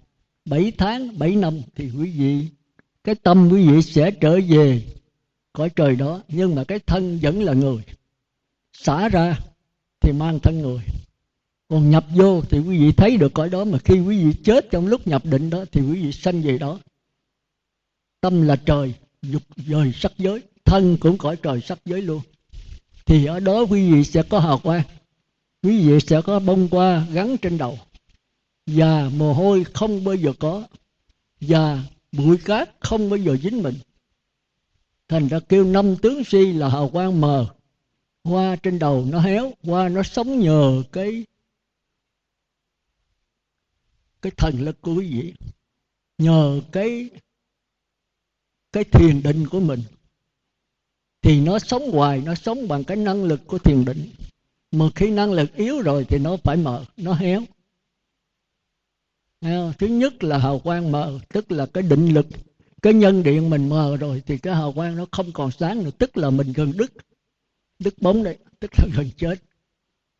7 tháng 7 năm thì quý vị, cái tâm quý vị sẽ trở về cõi trời đó. Nhưng mà cái thân vẫn là người. Xả ra thì mang thân người. Còn nhập vô thì quý vị thấy được cõi đó. Mà khi quý vị chết trong lúc nhập định đó thì quý vị sanh về đó. Tâm là trời, dục dời sắc giới thân cũng cõi trời sắc giới luôn. Thì ở đó quý vị sẽ có hào quang, quý vị sẽ có bông hoa gắn trên đầu. Và mồ hôi không bao giờ có, và bụi cát không bao giờ dính mình. Thành ra kêu năm tướng si là hào quang mờ. Hoa trên đầu nó héo, hoa nó sống nhờ cái cái thần lực của quý vị. Nhờ cái cái thiền định của mình thì nó sống hoài, nó sống bằng cái năng lực của thiền định. Mà khi năng lực yếu rồi thì nó phải mờ nó héo. Thứ nhất là hào quang mờ tức là cái định lực. Cái nhân điện mình mờ rồi thì cái hào quang nó không còn sáng nữa, tức là mình gần đứt đứt bóng đấy, tức là gần chết.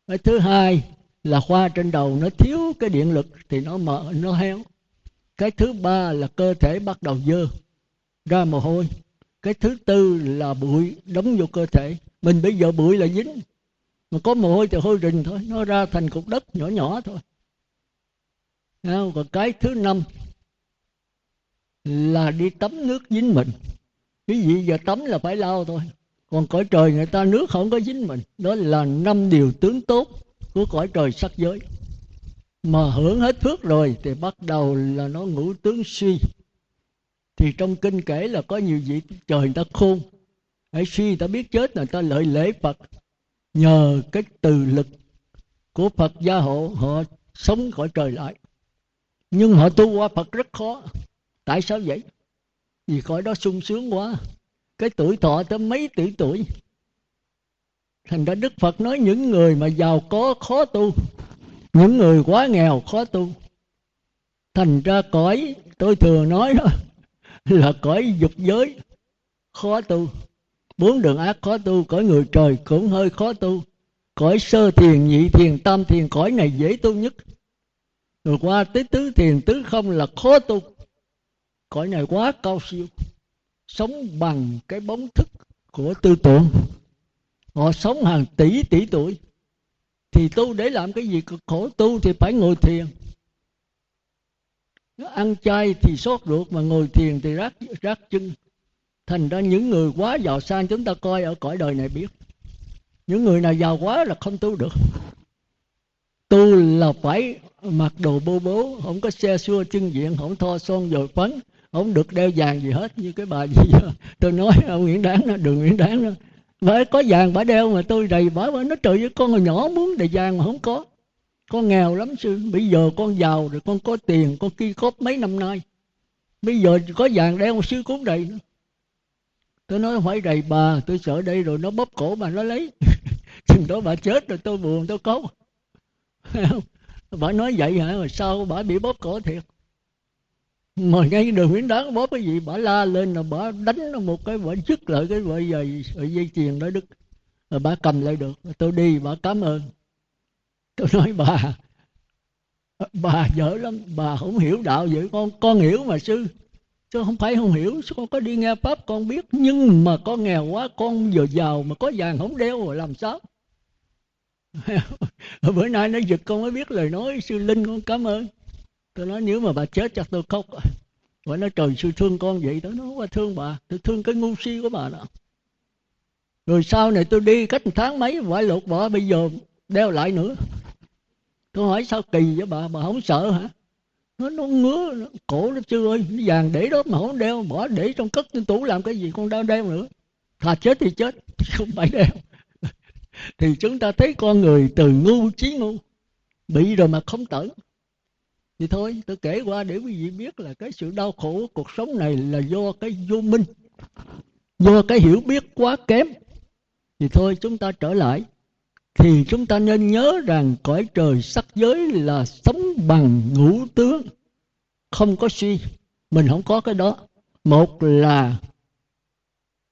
Cái thứ hai là khoa trên đầu, nó thiếu cái điện lực thì nó mờ nó héo. Cái thứ ba là cơ thể bắt đầu dơ, ra mồ hôi cái thứ tư là bụi đóng vô cơ thể. Mình bây giờ bụi là dính. Mà có mồ hôi thì hôi rình thôi. Nó ra thành cục đất nhỏ nhỏ thôi. Còn cái thứ năm là đi tắm nước dính mình. Cái gì giờ tắm là phải lau thôi. Còn cõi trời người ta nước không có dính mình. Đó là năm điều tướng tốt của cõi trời sắc giới. Mà hưởng hết phước rồi thì bắt đầu là nó ngũ tướng suy thì trong kinh kể là có nhiều vị trời người ta khôn. Hãy suy, người ta biết chết người ta lợi lễ phật. Nhờ cái từ lực của phật gia hộ, họ sống khỏi trời lại. Nhưng họ tu qua phật rất khó. Tại sao vậy? Vì cõi đó sung sướng quá. Cái tuổi thọ tới mấy tỷ tuổi. Thành ra đức phật nói những người mà giàu có khó tu, những người quá nghèo khó tu. Thành ra cõi, tôi thường nói đó là cõi dục giới. Khó tu. Bốn đường ác khó tu, cõi người trời cũng hơi khó tu. Cõi sơ thiền, nhị thiền, tam thiền, cõi này dễ tu nhất. Rồi qua tới tứ thiền, tứ không là khó tu. Cõi này quá cao siêu. Sống bằng cái bóng thức của tư tưởng. Họ sống hàng tỷ tỷ tuổi. Thì tu để làm cái gì cực khổ tu thì phải ngồi thiền nó ăn chay thì sốt ruột mà ngồi thiền thì rác rác chân. Thành ra những người quá giàu sang chúng ta coi ở cõi đời này biết. Những người nào giàu quá là không tu được. Tu là phải mặc đồ bô bố, không có xe xua chân diện, không thoa son dồi phấn, không được đeo vàng gì hết như cái bà gì đó. tôi nói, ông nguyễn đáng đó đường nguyễn đáng đó bởi có vàng bà đeo mà tôi đầy bà nó trời với con hồi nhỏ muốn đầy vàng mà không có con nghèo lắm sư. Bây giờ con giàu rồi con có tiền con kia cốp mấy năm nay. Bây giờ có vàng đeo sư cũng đầy nữa. Tôi nói phải đầy bà tôi sợ đây rồi nó bóp cổ bà nó lấy. Chừng đó bà chết rồi tôi buồn tôi có. Bà nói vậy hả? Rồi sao bà bị bóp cổ thiệt? Mà ngay đường nguyễn đáng bóp cái gì? Bà la lên là bà đánh nó một cái bà dứt lại cái vợ dây dây chuyền đó đức, rồi bà cầm lại được. Tôi đi bà cảm ơn tôi nói, bà bà dở lắm, bà không hiểu đạo vậy. Con con hiểu mà sư, chứ không phải không hiểu. Con có đi nghe pháp, con biết. Nhưng mà con nghèo quá, con vừa giàu mà có vàng không đeo rồi làm sao? Bữa nay nó giật con mới biết lời nói. Sư linh, con cảm ơn. Tôi nói, nếu mà bà chết chắc tôi khóc và nói, trời, sư thương con vậy tôi nói qua thương bà, tôi thương cái ngu si của bà đó. Rồi sau này tôi đi cách một tháng mấy phải lột bỏ, bây giờ đeo lại nữa tôi hỏi sao kỳ với bà? Bà không sợ hả? Nó nó ngứa nó, cổ nó chưa ơi. Nó vàng để đó mà không đeo bỏ để trong cất trên tủ làm cái gì con đeo đeo nữa. Thà chết thì chết không phải đeo. Thì chúng ta thấy con người từ ngu chí ngu bị rồi mà không tỉnh thì thôi tôi kể qua để quý vị biết là cái sự đau khổ của cuộc sống này là do cái vô minh do cái hiểu biết quá kém. Thì thôi chúng ta trở lại thì chúng ta nên nhớ rằng cõi trời sắc giới là sống bằng ngũ tướng. Không có suy, mình không có cái đó. Một là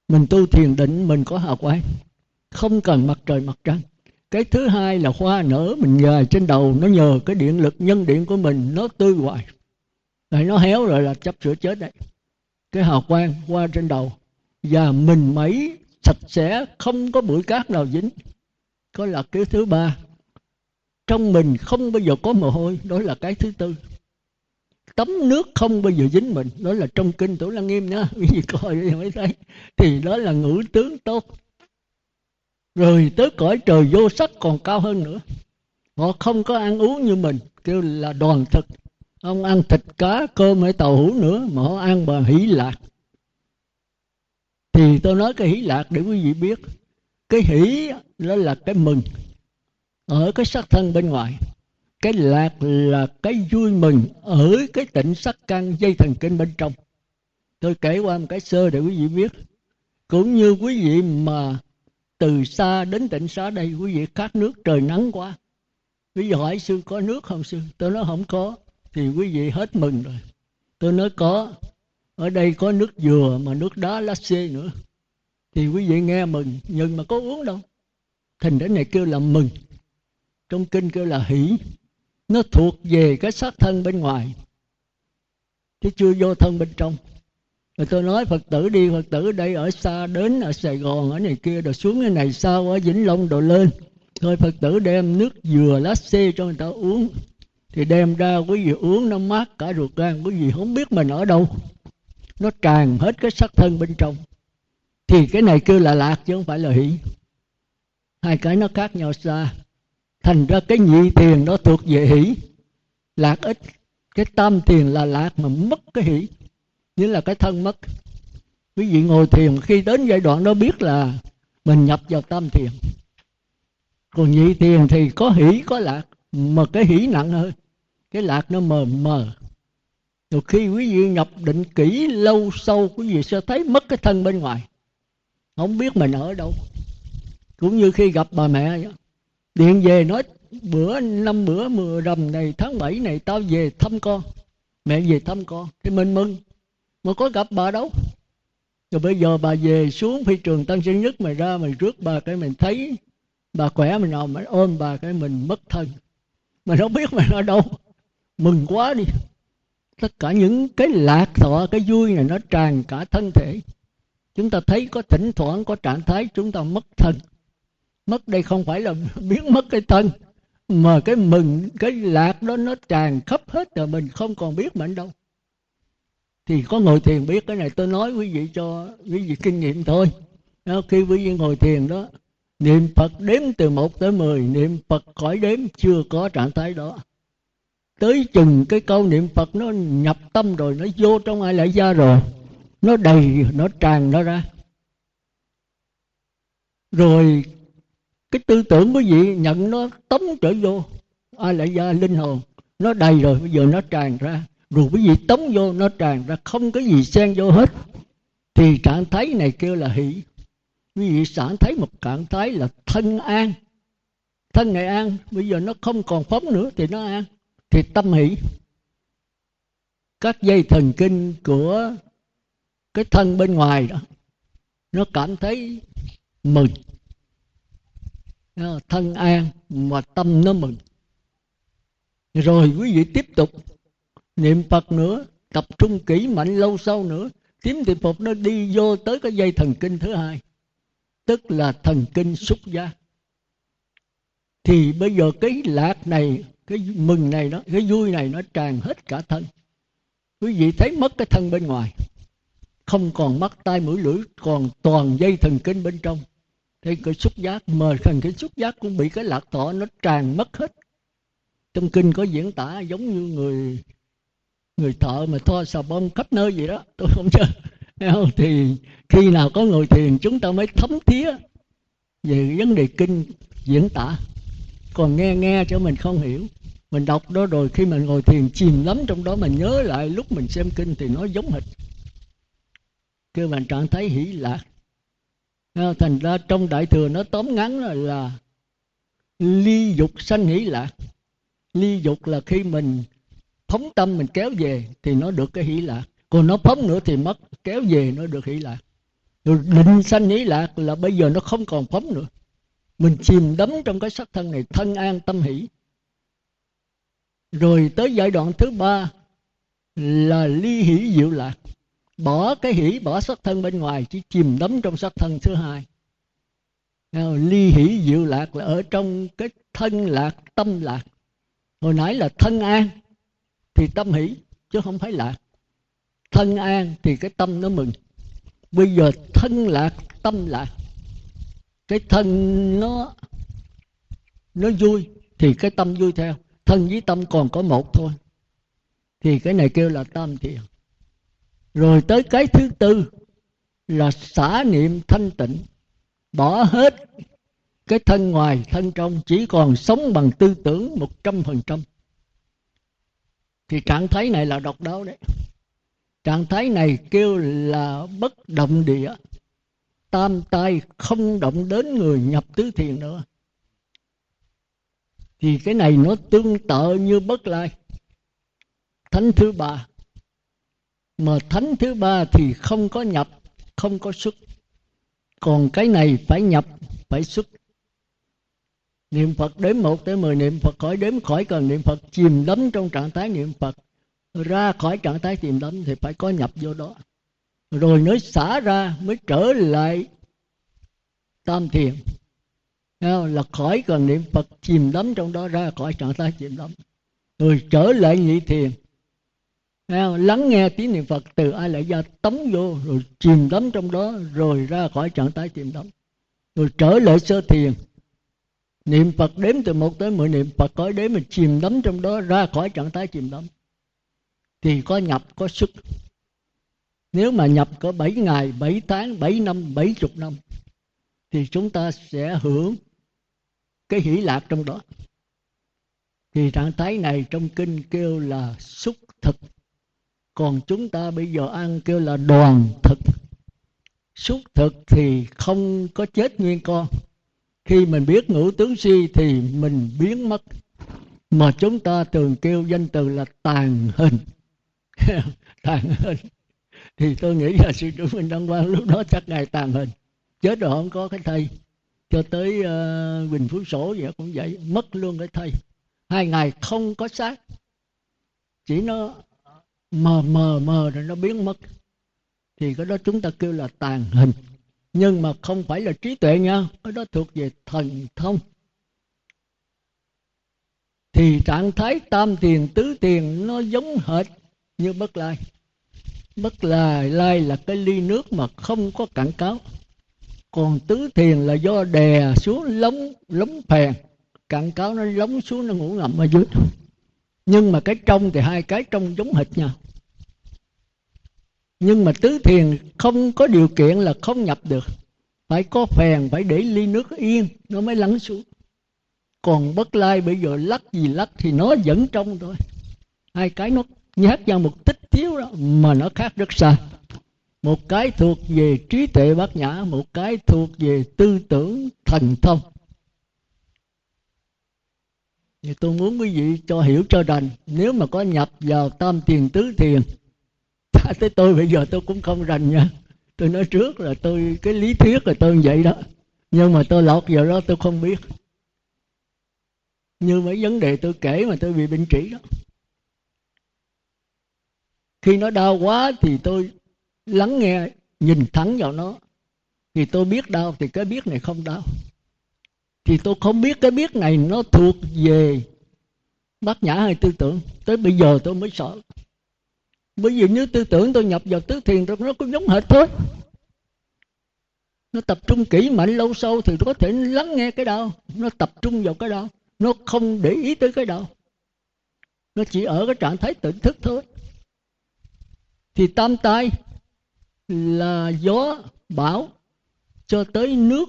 mình tu thiền định, mình có hào quang. Không cần mặt trời mặt trăng. Cái thứ hai là hoa nở mình dài trên đầu, nó nhờ cái điện lực nhân điện của mình, nó tươi hoài. Rồi nó héo rồi là chấp sửa chết đấy. Cái hào quang hoa trên đầu. Và mình mấy sạch sẽ, không có bụi cát nào dính có là cái thứ ba. Trong mình không bao giờ có mồ hôi, đó là cái thứ tư. Tấm nước không bao giờ dính mình, đó là trong kinh tổ lăng nghiêm nhá, quý vị coi mới thấy. Thì đó là ngũ tướng tốt. Rồi tới cõi trời vô sắc còn cao hơn nữa. Họ không có ăn uống như mình, kêu là đoàn thực. Ông ăn thịt cá, cơm hay tàu hũ nữa, mà họ ăn bằng hỷ lạc. Thì tôi nói cái hỷ lạc để quý vị biết cái hỷ đó là cái mừng ở cái sắc thân bên ngoài. Cái lạc là cái vui mừng ở cái tịnh sắc căn dây thần kinh bên trong. Tôi kể qua một cái sơ để quý vị biết. Cũng như quý vị mà từ xa đến tịnh xá đây, quý vị khát nước trời nắng quá. Quý vị hỏi, sư có nước không sư? Tôi nói, không có. Thì quý vị hết mừng rồi. Tôi nói, có. Ở đây có nước dừa mà nước đá lá xê nữa thì quý vị nghe mừng, nhưng mà có uống đâu. Thành đến này kêu là mừng. Trong kinh kêu là hỷ. Nó thuộc về cái xác thân bên ngoài, chứ chưa vô thân bên trong. Rồi tôi nói phật tử đi, phật tử đây ở xa đến, ở sài gòn, ở này kia, rồi xuống cái này sao ở vĩnh long rồi lên. Thôi phật tử đem nước dừa lá xê cho người ta uống. Thì đem ra quý vị uống, nó mát cả ruột gan, quý vị không biết mình ở đâu. Nó tràn hết cái sắc thân bên trong thì cái này kêu là lạc chứ không phải là hỷ. Hai cái nó khác nhau xa. Thành ra cái nhị tiền nó thuộc về hỷ. Lạc ít, cái tam tiền là lạc mà mất cái hỷ. Như là cái thân mất. Quý vị ngồi thiền, khi đến giai đoạn đó biết là mình nhập vào tam thiền. Còn nhị tiền thì có hỷ, có lạc, mà cái hỷ nặng hơn. Cái lạc nó mờ mờ. Rồi khi quý vị nhập định kỹ, lâu sâu, quý vị sẽ thấy mất cái thân bên ngoài không biết mình ở đâu. Cũng như khi gặp bà mẹ vậy. điện về nói, bữa, năm bữa mưa rằm này, tháng 7 này tao về thăm con. Mẹ về thăm con. Thì mình mừng. Mà có gặp bà đâu. Rồi bây giờ bà về xuống phi trường tân sơn nhất, mày ra mày rước bà cái mình thấy bà khỏe, mình nào mày ôm bà cái mình mất thân. Mình không biết mình ở đâu. Mừng quá đi. Tất cả những cái lạc thọ, cái vui này nó tràn cả thân thể chúng ta thấy có thỉnh thoảng có trạng thái chúng ta mất thân. Mất đây không phải là biến mất cái thân mà cái mừng cái lạc đó nó tràn khắp hết rồi mình không còn biết mình đâu. Thì có ngồi thiền biết cái này tôi nói quý vị cho quý vị kinh nghiệm thôi. Đó, khi quý vị ngồi thiền đó niệm phật đếm từ một tới mười niệm phật khỏi đếm chưa có trạng thái đó. Tới chừng cái câu niệm phật nó nhập tâm rồi nó vô trong ai lại ra rồi nó đầy, nó tràn nó ra. Rồi cái tư tưởng quý vị nhận nó tống trở vô. Ai lại gia linh hồn, nó đầy rồi, bây giờ nó tràn ra. Rồi quý vị tống vô, nó tràn ra. Không có gì xen vô hết. Thì trạng thái này kêu là hỷ. Quý vị sản thấy một trạng thái là thân an. Thân này an, bây giờ nó không còn phóng nữa thì nó an. Thì tâm hỷ. Các dây thần kinh của cái thân bên ngoài đó, nó cảm thấy mừng. Thân an mà tâm nó mừng. Rồi quý vị tiếp tục niệm phật nữa, tập trung kỹ mạnh lâu sau nữa. Tím thì phật nó đi vô tới cái dây thần kinh thứ hai, tức là thần kinh xúc giác. Thì bây giờ cái lạc này, cái mừng này nó cái vui này nó tràn hết cả thân. Quý vị thấy mất cái thân bên ngoài không còn mắt tai mũi lưỡi, còn toàn dây thần kinh bên trong. Thì cái xúc giác, mà thần cái xúc giác cũng bị cái lạc thọ nó tràn mất hết. Trong kinh có diễn tả giống như người người thợ mà thoa xà bông khắp nơi vậy đó. Tôi không chơi không? thì khi nào có ngồi thiền, chúng ta mới thấm thía về vấn đề kinh diễn tả. Còn nghe nghe cho mình không hiểu. Mình đọc đó rồi, khi mình ngồi thiền chìm lắm trong đó mình nhớ lại lúc mình xem kinh thì nó giống hệt kêu bằng trạng thái hỷ lạc. Ờ, thành ra trong đại thừa nó tóm ngắn là, là ly dục sanh hỷ lạc. Ly dục là khi mình phóng tâm mình kéo về thì nó được cái hỷ lạc. Còn nó phóng nữa thì mất kéo về nó được hỷ lạc. Rồi định sanh hỷ lạc là bây giờ nó không còn phóng nữa. Mình chìm đắm trong cái sắc thân này thân an tâm hỷ. Rồi tới giai đoạn thứ ba là ly hỷ diệu lạc bỏ cái hỷ, bỏ sắc thân bên ngoài, chỉ chìm đắm trong sắc thân thứ hai. Ly hỷ diệu lạc là ở trong cái thân lạc, tâm lạc. Hồi nãy là thân an, thì tâm hỷ, chứ không phải lạc. Thân an thì cái tâm nó mừng. Bây giờ thân lạc, tâm lạc. Cái thân nó nó vui, thì cái tâm vui theo. Thân với tâm còn có một thôi. Thì cái này kêu là tam thiền rồi tới cái thứ tư là xả niệm thanh tịnh. Bỏ hết cái thân ngoài, thân trong, chỉ còn sống bằng tư tưởng một trăm phần trăm. Thì trạng thái này là độc đáo đấy. Trạng thái này kêu là bất động địa. Tam tai không động đến người nhập tứ thiền nữa. Thì cái này nó tương tự như bất lai. Thánh thứ ba mà thánh thứ ba thì không có nhập, không có xuất. Còn cái này phải nhập, phải xuất. Niệm phật đếm một tới mười, niệm phật khỏi đếm khỏi cần niệm phật chìm đắm trong trạng thái niệm phật. Ra khỏi trạng thái chìm đắm thì phải có nhập vô đó. Rồi mới xả ra mới trở lại tam thiền. Là khỏi cần niệm phật chìm đắm trong đó, ra khỏi trạng thái chìm đắm. Rồi trở lại nhị thiền lắng nghe tiếng niệm phật, từ ai lại ra tống vô, rồi chìm đắm trong đó, rồi ra khỏi trạng thái chìm đắm. Rồi trở lại sơ thiền. Niệm phật đếm từ một tới mười niệm phật có đếm mình chìm đắm trong đó, ra khỏi trạng thái chìm đắm. Thì có nhập, có xuất. Nếu mà nhập có bảy ngày, bảy tháng, bảy năm, bảy chục năm, thì chúng ta sẽ hưởng cái hỷ lạc trong đó. Thì trạng thái này trong kinh kêu là xúc thực còn chúng ta bây giờ ăn kêu là đoàn thực. Xúc thực thì không có chết nguyên con. Khi mình biết ngũ tướng si thì mình biến mất. Mà chúng ta thường kêu danh từ là tàn hình. Tàn hình. Thì tôi nghĩ là sư trưởng minh đăng quang lúc đó chắc ngài tàn hình. Chết rồi không có cái thầy. cho tới ờ, uh, bình phú sổ vậy cũng vậy mất luôn cái thầy. hai ngày không có xác. Chỉ nó mờ mờ mờ rồi nó biến mất. Thì cái đó chúng ta kêu là tàn hình. Nhưng mà không phải là trí tuệ nha, cái đó thuộc về thần thông. Thì trạng thái tam tiền, tứ tiền nó giống hệt như bất lai. Bất lai lai là cái ly nước mà không có cản cáo. Còn tứ thiền là do đè xuống lóng lóng phèn. Cạn cáo nó lóng xuống, nó ngủ ngầm ở dưới nhưng mà cái trong thì hai cái trong giống hệt nhau. Nhưng mà tứ thiền không có điều kiện là không nhập được. Phải có phèn, phải để ly nước yên, nó mới lắng xuống. Còn bất lai bây giờ lắc gì lắc thì nó vẫn trong thôi. Hai cái nó nhát vào một tích thiếu đó, mà nó khác rất xa. Một cái thuộc về trí tuệ bát nhã, một cái thuộc về tư tưởng thần thông thì tôi muốn quý vị cho hiểu cho rành, nếu mà có nhập vào tam tiền tứ thiền tới tôi bây giờ tôi cũng không rành nha. Tôi nói trước là tôi, cái lý thuyết là tôi như vậy đó. Nhưng mà tôi lọt vào đó tôi không biết. Như mấy vấn đề tôi kể mà tôi bị bệnh trĩ đó. Khi nó đau quá thì tôi lắng nghe, nhìn thẳng vào nó. Thì tôi biết đau thì cái biết này không đau thì tôi không biết cái biết này nó thuộc về bát nhã hay tư tưởng. Tới bây giờ tôi mới sợ. Bởi vì như tư tưởng tôi nhập vào tứ thiền rồi nó cũng giống hệt thôi. Nó tập trung kỹ mạnh lâu sâu thì có thể lắng nghe cái đau nó tập trung vào cái đau nó không để ý tới cái đau nó chỉ ở cái trạng thái tỉnh thức thôi. Thì tam tai là gió, bão cho tới nước,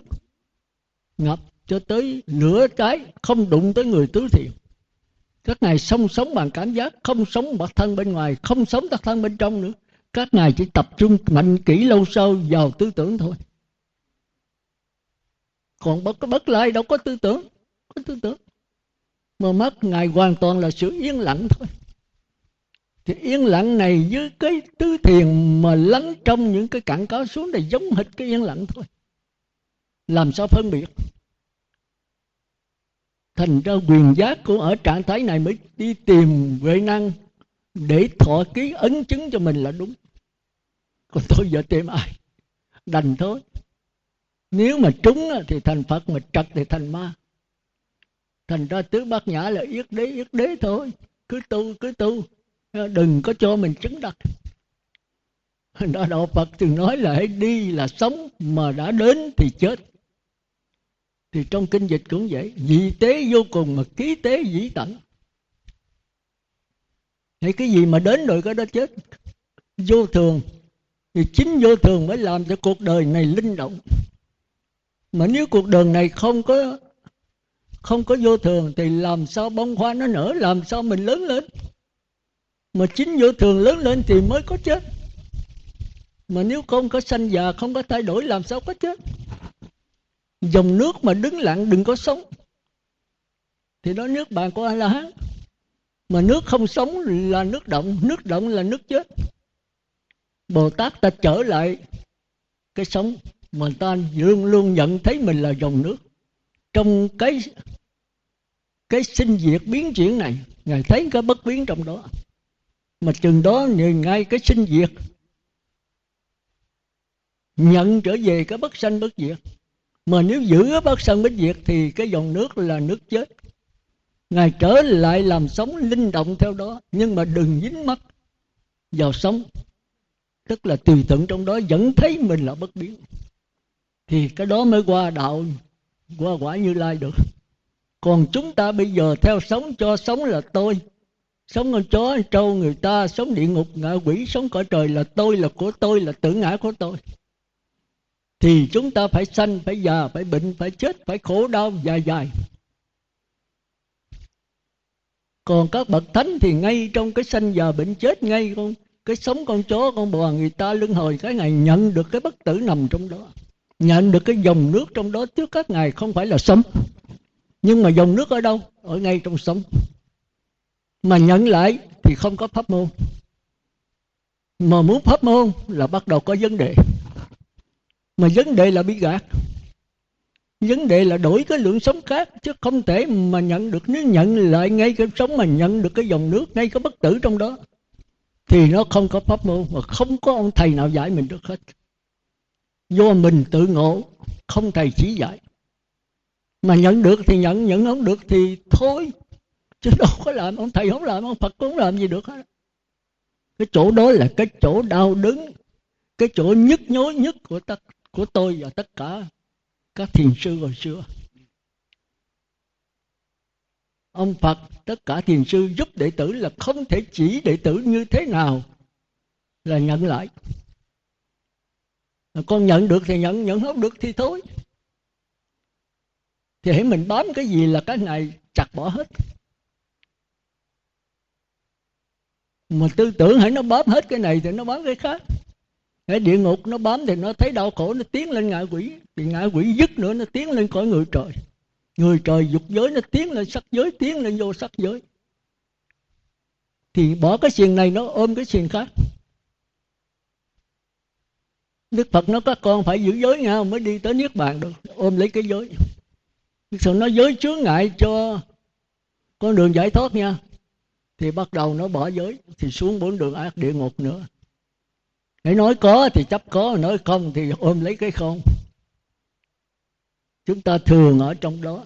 ngập cho tới nửa trái không đụng tới người tứ thiền các ngài sống sống bằng cảm giác, không sống bản thân bên ngoài, không sống bản thân bên trong nữa. Các ngài chỉ tập trung mạnh kỹ lâu sâu vào tư tưởng thôi. Còn bất bất lại đâu có tư tưởng, có tư tưởng. Mà mắt ngài hoàn toàn là sự yên lặng thôi. Thì yên lặng này với cái tứ thiền mà lắng trong những cái cạn cáo xuống này giống hệt cái yên lặng thôi. Làm sao phân biệt? Thành ra quyền giác của ở trạng thái này mới đi tìm huệ năng để thọ ký ấn chứng cho mình là đúng. Còn tôi giờ tìm ai? Đành thôi. Nếu mà trúng thì thành phật, mà trật thì thành ma. Thành ra tứ bát nhã là yết đế yết đế thôi. Cứ tu cứ tu. Đừng có cho mình chứng đắc đó, đạo phật từng nói là hãy đi là sống, mà đã đến thì chết thì trong kinh dịch cũng vậy dị tế vô cùng mà ký tế dĩ tận. Thì cái gì mà đến rồi cái đó chết? Vô thường. Thì chính vô thường mới làm cho cuộc đời này linh động. Mà nếu cuộc đời này không có không có vô thường, thì làm sao bông hoa nó nở, làm sao mình lớn lên? Mà chính vô thường lớn lên thì mới có chết. Mà nếu không có sanh già, không có thay đổi, làm sao có chết? Dòng nước mà đứng lặng đừng có sống. Thì đó nước bạn của a la hán. Mà nước không sống là nước động nước động là nước chết. Bồ tát ta trở lại cái sống mà ta luôn luôn nhận thấy mình là dòng nước. Trong cái cái sinh diệt biến chuyển này, ngài thấy cái bất biến trong đó. Mà chừng đó ngay cái sinh diệt, nhận trở về cái bất sanh bất diệt mà nếu giữ cái bất sanh diệt thì cái dòng nước là nước chết. Ngài trở lại làm sống linh động theo đó, nhưng mà đừng dính mắt vào sống. Tức là tùy thuận trong đó, vẫn thấy mình là bất biến. Thì cái đó mới qua đạo, qua quả như lai được. Còn chúng ta bây giờ theo sống cho sống là tôi. Sống con chó, con trâu, người ta, sống địa ngục, ngạ quỷ, sống cõi trời là tôi, là của tôi, là tự ngã của tôi thì chúng ta phải sanh, phải già, phải bệnh, phải chết, phải khổ đau dài dài. Còn các bậc thánh thì ngay trong cái sanh già bệnh chết ngay con, cái sống con chó, con bò người ta lưng hồi, cái ngày nhận được cái bất tử nằm trong đó. Nhận được cái dòng nước trong đó trước các ngài không phải là sống. Nhưng mà dòng nước ở đâu? Ở ngay trong sống. Mà nhận lại thì không có pháp môn. Mà muốn pháp môn là bắt đầu có vấn đề mà vấn đề là bị gạt. Vấn đề là đổi cái lượng sống khác, chứ không thể mà nhận được. Nếu nhận lại ngay cái sống mà nhận được cái dòng nước, ngay cái bất tử trong đó, thì nó không có pháp môn mà không có ông thầy nào giải mình được hết. Do mình tự ngộ, không thầy chỉ dạy. Mà nhận được thì nhận nhận không được thì thôi. Chứ đâu có làm ông thầy, không làm ông phật cũng không làm gì được hết. Cái chỗ đó là cái chỗ đau đớn, cái chỗ nhức nhối nhất của tất của tôi và tất cả các thiền sư hồi xưa. Ông phật, tất cả thiền sư giúp đệ tử là không thể chỉ đệ tử như thế nào là nhận lại. Con nhận được thì nhận nhận không được thì thôi. Thì hãy mình bám cái gì là cái này, chặt bỏ hết. Mà tư tưởng hãy nó bám hết cái này thì nó bám cái khác hãy địa ngục nó bám thì nó thấy đau khổ, nó tiến lên ngạ quỷ. Thì ngạ quỷ dứt nữa, nó tiến lên cõi người trời. Người trời dục giới, nó tiến lên sắc giới, tiến lên vô sắc giới. Thì bỏ cái xiềng này, nó ôm cái xiềng khác. Đức Phật nó các con phải giữ giới nha, mới đi tới Niết Bàn được. Ôm lấy cái giới. Sự nó giới chướng ngại cho con đường giải thoát nha. Thì bắt đầu nó bỏ giới, thì xuống bốn đường ác địa ngục nữa hãy nói có thì chấp có nói không thì ôm lấy cái không. Chúng ta thường ở trong đó.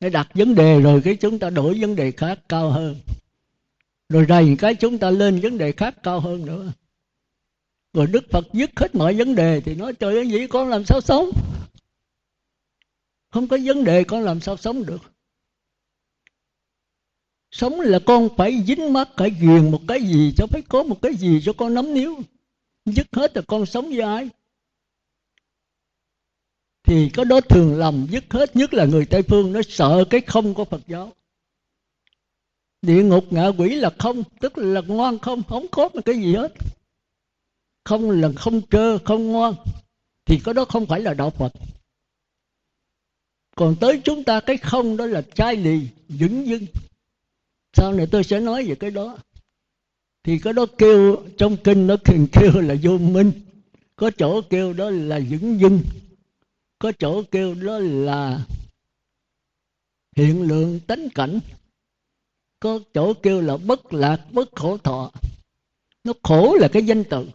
Để đặt vấn đề rồi cái chúng ta đổi vấn đề khác cao hơn. Rồi rầy cái chúng ta lên vấn đề khác cao hơn nữa. Rồi đức phật dứt hết mọi vấn đề thì nói, trời ơi, vậy con làm sao sống? Không có vấn đề con làm sao sống được. Sống là con phải dính mắt, phải ghiền một cái gì cho phải có một cái gì cho con nắm níu dứt hết rồi con sống với ai. Thì có đó thường lầm dứt hết, nhất là người tây phương, nó sợ cái không của phật giáo. Địa ngục ngạ quỷ là không, tức là ngoan không không có một cái gì hết. Không là không trơ, không ngoan. Thì có đó không phải là đạo phật. Còn tới chúng ta, cái không đó là chai lì, vững dưng sau này tôi sẽ nói về cái đó thì cái đó kêu, trong kinh nó thường kêu là vô minh. Có chỗ kêu đó là dưỡng dưng có chỗ kêu đó là hiện lượng tánh cảnh. Có chỗ kêu là bất lạc, bất khổ thọ. Nó khổ là cái danh từ.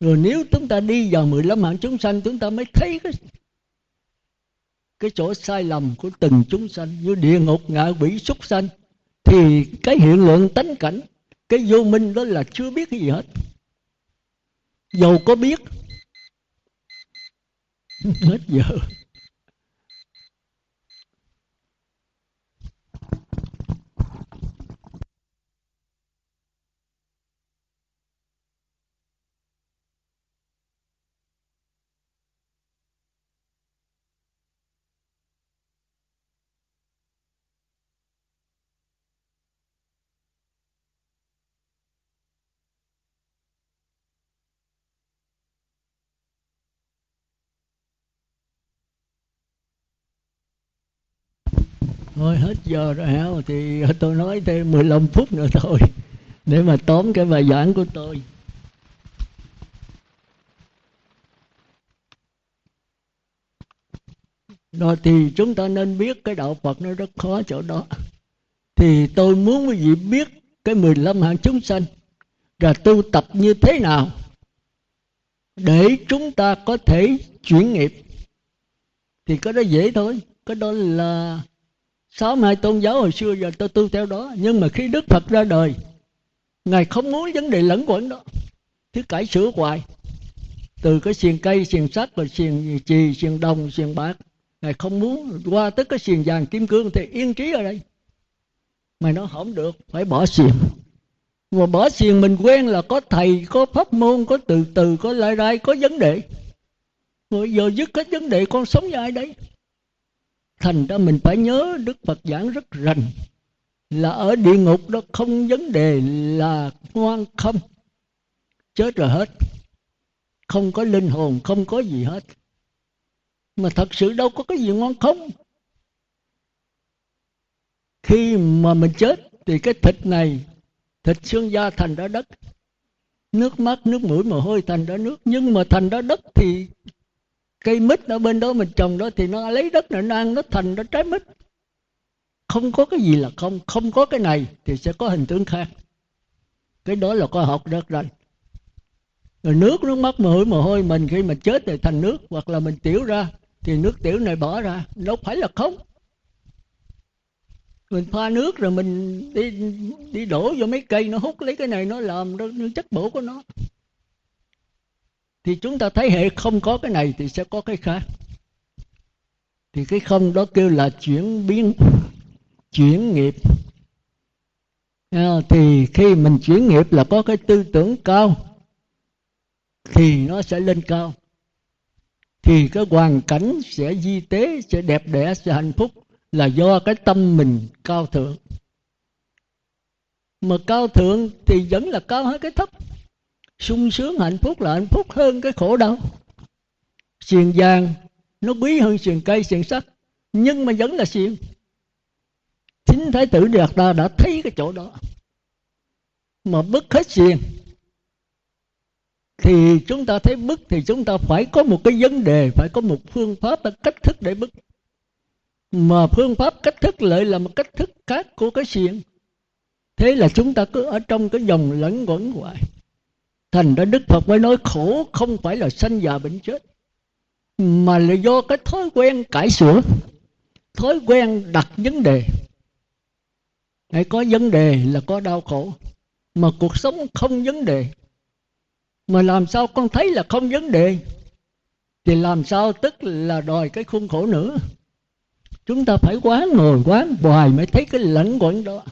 Rồi nếu chúng ta đi vào 15 hạng chúng sanh, chúng ta mới thấy cái cái chỗ sai lầm của từng chúng sanh. Như địa ngục, ngạ quỷ, súc sanh thì cái hiện lượng tánh cảnh, cái vô minh đó là chưa biết cái gì hết. Dầu có biết, hết giờ. Thôi, hết giờ rồi hả? Thì tôi nói thêm 15 phút nữa thôi. Để mà tóm cái bài giảng của tôi. Rồi thì chúng ta nên biết cái đạo Phật nó rất khó chỗ đó. Thì tôi muốn quý vị biết cái 15 hạng chúng sanh và tu tập như thế nào để chúng ta có thể chuyển nghiệp. Thì có đó dễ thôi. Cái đó là sáu hai tôn giáo hồi xưa giờ tôi tu theo đó, nhưng mà khi đức phật ra đời, ngài không muốn vấn đề lẫn quẩn đó. Thứ cải sửa hoài. Từ cái xiềng cây, xiềng sắt rồi xiềng chì, xiềng đồng, xiềng bạc, ngài không muốn qua tới cái xiềng vàng kim cương thì yên trí ở đây. Mày nói không được, phải bỏ xiềng. Mà bỏ xiềng mình quen là có thầy, có pháp môn, có từ từ, có lai rai, có vấn đề. Rồi giờ dứt hết vấn đề, con sống với ai đấy? Thành ra mình phải nhớ đức phật giảng rất rành. Là ở địa ngục đó không vấn đề là ngoan không. Chết rồi hết. Không có linh hồn, không có gì hết. Mà thật sự đâu có cái gì ngoan không. Khi mà mình chết thì cái thịt này, thịt xương da thành ra đất. Nước mắt, nước mũi mồ hôi thành ra nước. Nhưng mà thành ra đất thì cây mít ở bên đó mình trồng đó thì nó lấy đất này, nó ăn nó thành nó trái mít. Không có cái gì là không không có cái này thì sẽ có hình tướng khác. Cái đó là khoa học rất rồi rồi nước nước mắt mồ hôi mồ hôi, mình khi mà chết thì thành nước, hoặc là mình tiểu ra thì nước tiểu này bỏ ra, đâu phải là không. Mình pha nước rồi mình đi đi đổ vô mấy cây, nó hút lấy cái này, nó làm nó chất bổ của nó thì chúng ta thấy hệ không có cái này thì sẽ có cái khác. Thì cái không đó kêu là chuyển biến chuyển nghiệp. À, thì khi mình chuyển nghiệp là có cái tư tưởng cao thì nó sẽ lên cao. Thì cái hoàn cảnh sẽ di tế sẽ đẹp đẽ sẽ hạnh phúc là do cái tâm mình cao thượng. Mà cao thượng thì vẫn là cao hơn cái thấp sung sướng, hạnh phúc là hạnh phúc hơn cái khổ đau. Xiềng vàng, nó quý hơn xiềng cây xiềng sắt. Nhưng mà vẫn là xiềng chính thái tử đạt ta đã thấy cái chỗ đó. Mà bứt hết xiềng thì chúng ta thấy bức thì chúng ta phải có một cái vấn đề, phải có một phương pháp và cách thức để bức. Mà phương pháp, cách thức lại là một cách thức khác của cái xiềng thế là chúng ta cứ ở trong cái dòng lẫn quẩn hoài thành ra đức phật mới nói khổ không phải là sanh già bệnh chết, mà là do cái thói quen cải sửa, thói quen đặt vấn đề. Hãy có vấn đề là có đau khổ, mà cuộc sống không vấn đề. Mà làm sao con thấy là không vấn đề? Thì làm sao tức là đòi cái khuôn khổ nữa? Chúng ta phải quán ngồi quán hoài mới thấy cái lẫn quẩn đó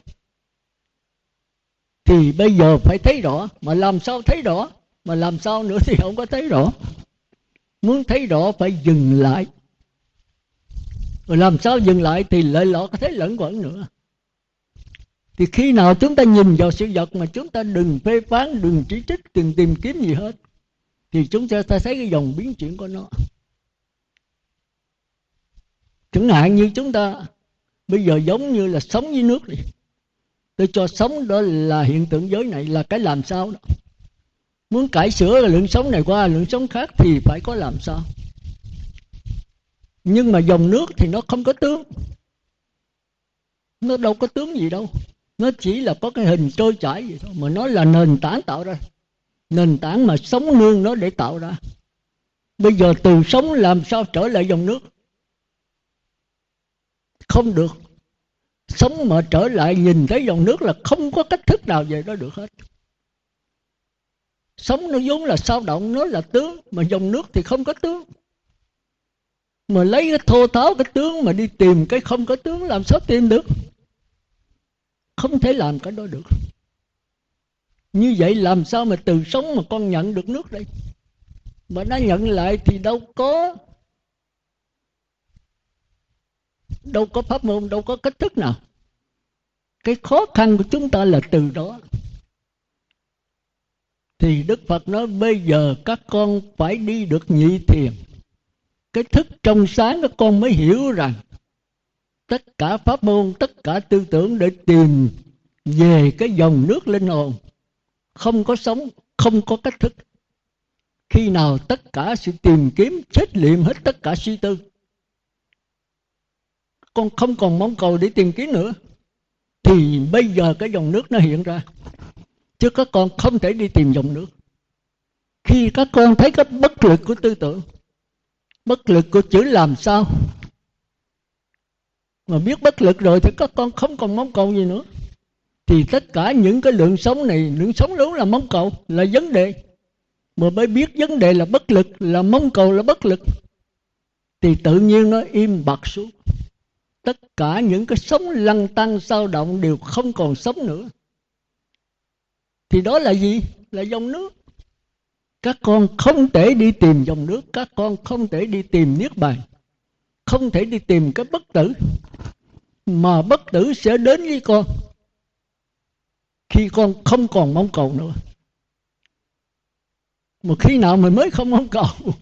thì bây giờ phải thấy rõ. Mà làm sao thấy rõ? Mà làm sao nữa thì không có thấy rõ. Muốn thấy rõ phải dừng lại. Rồi làm sao dừng lại thì lại lọ có thấy lẫn quẩn nữa. Thì khi nào chúng ta nhìn vào sự vật mà chúng ta đừng phê phán, đừng chỉ trích, đừng tìm kiếm gì hết, thì chúng ta thấy cái dòng biến chuyển của nó. Chẳng hạn như chúng ta bây giờ giống như là sống với nước này tôi cho sống đó là hiện tượng giới này là cái làm sao đó. Muốn cải sửa lượng sống này qua lượng sống khác thì phải có làm sao. Nhưng mà dòng nước thì nó không có tướng. Nó đâu có tướng gì đâu. Nó chỉ là có cái hình trôi chảy vậy thôi, mà nó là nền tảng tạo ra. Nền tảng mà sống nương nó để tạo ra. Bây giờ từ sống làm sao trở lại dòng nước? Không được sống mà trở lại nhìn thấy dòng nước là không có cách thức nào về đó được hết. Sống nó vốn là sao động, nó là tướng, mà dòng nước thì không có tướng. Mà lấy cái thô tháo cái tướng mà đi tìm cái không có tướng, làm sao tìm được? Không thể làm cái đó được. Như vậy làm sao mà từ sống mà con nhận được nước đây? Mà nó nhận lại thì đâu có đâu có pháp môn, đâu có cách thức nào. Cái khó khăn của chúng ta là từ đó. Thì đức phật nói, bây giờ các con phải đi được nhị thiền. Cái thức trong sáng các con mới hiểu rằng tất cả pháp môn, tất cả tư tưởng để tìm về cái dòng nước linh hồn không có sống, không có cách thức. Khi nào tất cả sự tìm kiếm chết liệm hết tất cả suy tư con không còn mong cầu để tìm kiếm nữa. Thì bây giờ cái dòng nước nó hiện ra. Chứ các con không thể đi tìm dòng nước. Khi các con thấy cái bất lực của tư tưởng, bất lực của chữ làm sao, mà biết bất lực rồi thì các con không còn mong cầu gì nữa. Thì tất cả những cái lượng sống này, lượng sống lớn là mong cầu, là vấn đề. Mà mới biết vấn đề là bất lực, là mong cầu là bất lực, thì tự nhiên nó im bặt xuống tất cả những cái sống lăn tăng sao động đều không còn sống nữa. Thì đó là gì? Là dòng nước. Các con không thể đi tìm dòng nước, các con không thể đi tìm niết bàn, không thể đi tìm cái bất tử, mà bất tử sẽ đến với con khi con không còn mong cầu nữa. Mà khi nào mình mới không mong cầu?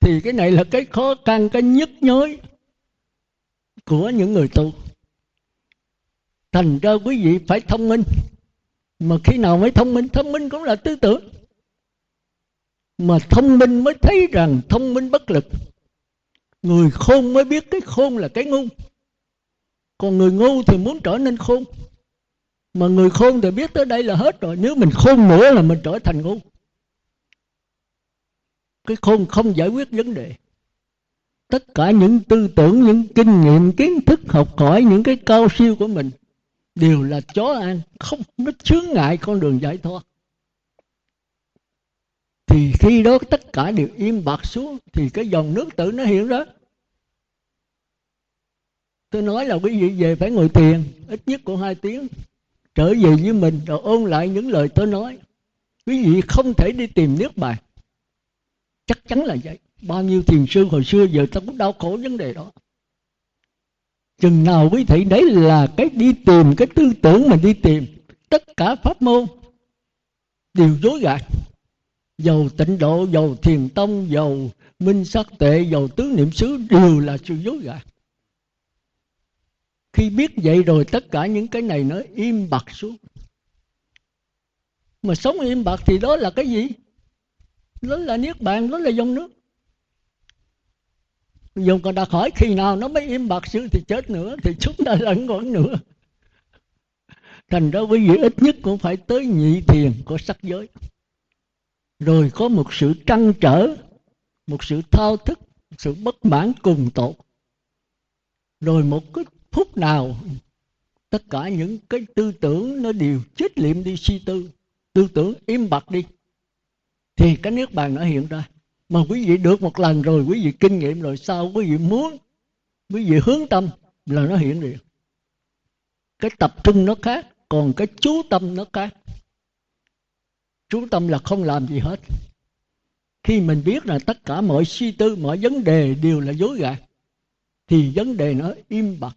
Thì cái này là cái khó khăn, cái nhức nhối của những người tu. Thành ra quý vị phải thông minh. Mà khi nào mới thông minh thông minh cũng là tư tưởng. Mà thông minh mới thấy rằng thông minh bất lực. Người khôn mới biết cái khôn là cái ngu. Còn người ngu thì muốn trở nên khôn. Mà người khôn thì biết tới đây là hết rồi. Nếu mình khôn nữa là mình trở thành ngu. Cái khôn không giải quyết vấn đề tất cả những tư tưởng, những kinh nghiệm, kiến thức, học hỏi, những cái cao siêu của mình đều là chó ăn, không nó chướng ngại con đường giải thoát. Thì khi đó tất cả đều im bặt xuống, thì cái dòng nước tự nó hiện ra. Tôi nói là quý vị về phải ngồi thiền, ít nhất của hai tiếng, trở về với mình rồi ôn lại những lời tôi nói. Quý vị không thể đi tìm nước bài chắc chắn là vậy bao nhiêu thiền sư hồi xưa giờ ta cũng đau khổ vấn đề đó. Chừng nào quý thị đấy là cái đi tìm, cái tư tưởng mà đi tìm, tất cả pháp môn đều dối gạt. Dầu tịnh độ, dầu thiền tông, dầu minh sắc tệ, dầu tứ niệm xứ đều là sự dối gạt. Khi biết vậy rồi tất cả những cái này nó im bặt xuống. Mà sống im bặt thì đó là cái gì? Đó là niết bàn, đó là dòng nước dùng còn đặt hỏi khi nào nó mới im bặt sư thì chết nữa, thì chúng ta lẫn còn nữa. Thành ra quý vị ít nhất cũng phải tới nhị thiền của sắc giới. Rồi có một sự trăn trở, một sự thao thức, một sự bất mãn cùng tột rồi một cái phút nào, tất cả những cái tư tưởng nó đều chết liệm đi suy tư. Tư tưởng im bặt đi. Thì cái nước bàn nó hiện ra mà quý vị được một lần rồi, quý vị kinh nghiệm rồi, sao quý vị muốn? Quý vị hướng tâm là nó hiện liền. Cái tập trung nó khác, còn cái chú tâm nó khác. Chú tâm là không làm gì hết. Khi mình biết là tất cả mọi suy tư, mọi vấn đề đều là dối gạt, thì vấn đề nó im bặt.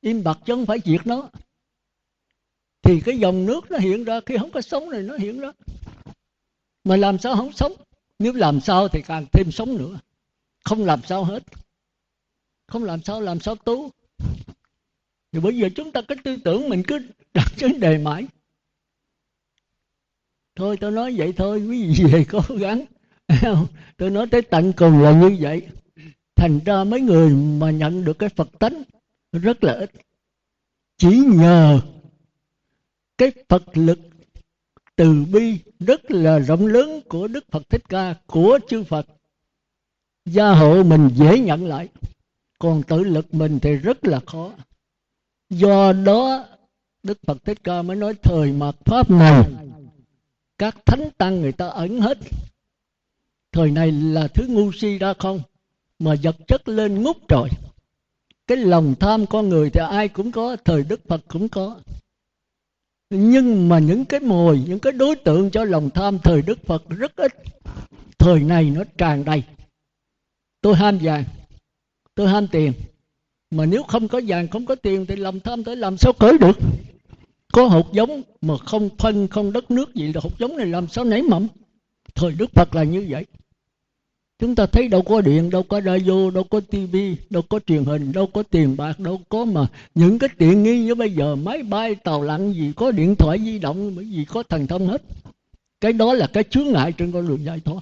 Im bặt chứ không phải diệt nó. Thì cái dòng nước nó hiện ra, khi không có sống này nó hiện ra. Mà làm sao không sống? Nếu làm sao thì càng thêm sống nữa. Không làm sao hết. Không làm sao làm sao tu. Thì bây giờ chúng ta cái tư tưởng mình cứ đặt vấn đề mãi. Thôi, tôi nói vậy thôi, quý vị về cố gắng. Tôi nói tới tận cùng là như vậy. Thành ra mấy người mà nhận được cái phật tánh rất là ít. Chỉ nhờ cái phật lực từ bi rất là rộng lớn của đức phật thích ca, của chư phật. Gia hộ mình dễ nhận lại, còn tự lực mình thì rất là khó. Do đó, đức phật thích ca mới nói thời mạt pháp này, các thánh tăng người ta ẩn hết. Thời này là thứ ngu si ra không, mà vật chất lên ngút rồi cái lòng tham con người thì ai cũng có, thời đức phật cũng có nhưng mà những cái mồi, những cái đối tượng cho lòng tham thời đức phật rất ít. Thời này nó tràn đầy. Tôi ham vàng, tôi ham tiền. Mà nếu không có vàng, không có tiền thì lòng tham tới làm sao cởi được? Có hột giống mà không phân, không đất nước gì là hột giống này, làm sao nảy mầm? Thời đức phật là như vậy chúng ta thấy đâu có điện, đâu có radio, đâu có tivi đâu có truyền hình, đâu có tiền bạc, đâu có mà. Những cái tiện nghi như bây giờ, máy bay, tàu lặn gì, có điện thoại di động, bởi vì có thần thông hết. Cái đó là cái chướng ngại trên con đường giải thoát.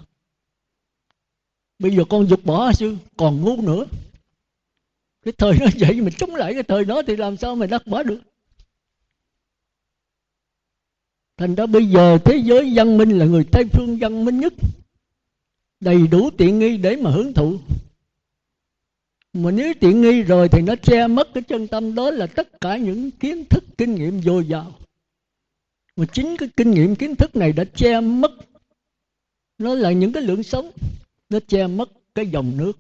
Bây giờ con dục bỏ sư, còn ngu nữa. Cái thời nó vậy mình chống lại cái thời đó thì làm sao mà đắc bỏ được? Thành ra bây giờ thế giới văn minh là người tây phương văn minh nhất đầy đủ tiện nghi để mà hưởng thụ. Mà nếu tiện nghi rồi thì nó che mất cái chân tâm, đó là tất cả những kiến thức, kinh nghiệm dồi dào. Mà chính cái kinh nghiệm, kiến thức này đã che mất, nó là những cái lượng sống, nó che mất cái dòng nước.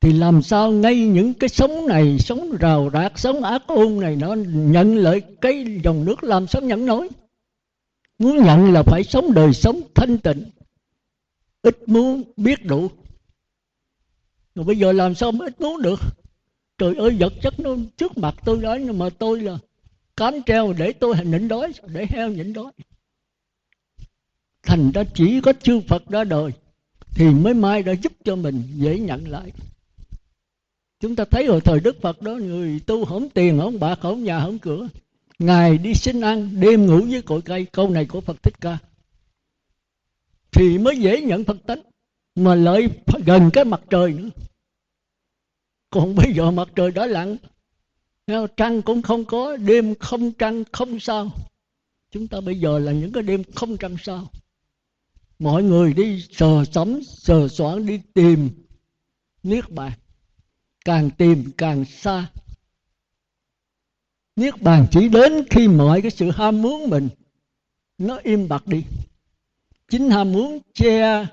Thì làm sao ngay những cái sống này, sống rào rạc, sống ác ôn này, nó nhận lại cái dòng nước, làm sao nhận nổi? Muốn nhận là phải sống đời sống thanh tịnh ít muốn biết đủ rồi bây giờ làm sao mới ít muốn được? Trời ơi, vật chất nó trước mặt tôi đó, nhưng mà tôi là cám treo để tôi nhịn đói, để heo nhịn đói. Thành ra chỉ có chư phật ra đời thì mới mai đã giúp cho mình dễ nhận lại. Chúng ta thấy hồi thời đức phật đó, người tu không tiền không bạc không nhà không cửa ngài đi xin ăn, đêm ngủ với cội cây. Câu này của phật thích ca thì mới dễ nhận phật tánh mà lợi gần cái mặt trời nữa. Còn bây giờ mặt trời đã lặn. Trăng cũng không có, đêm không trăng không sao. Chúng ta bây giờ là những cái đêm không trăng sao. Mọi người đi sờ sắm, sờ soạn, đi tìm niết bàn. Càng tìm càng xa. Niết bàn chỉ đến khi mọi cái sự ham muốn mình nó im bặt đi chính ham muốn che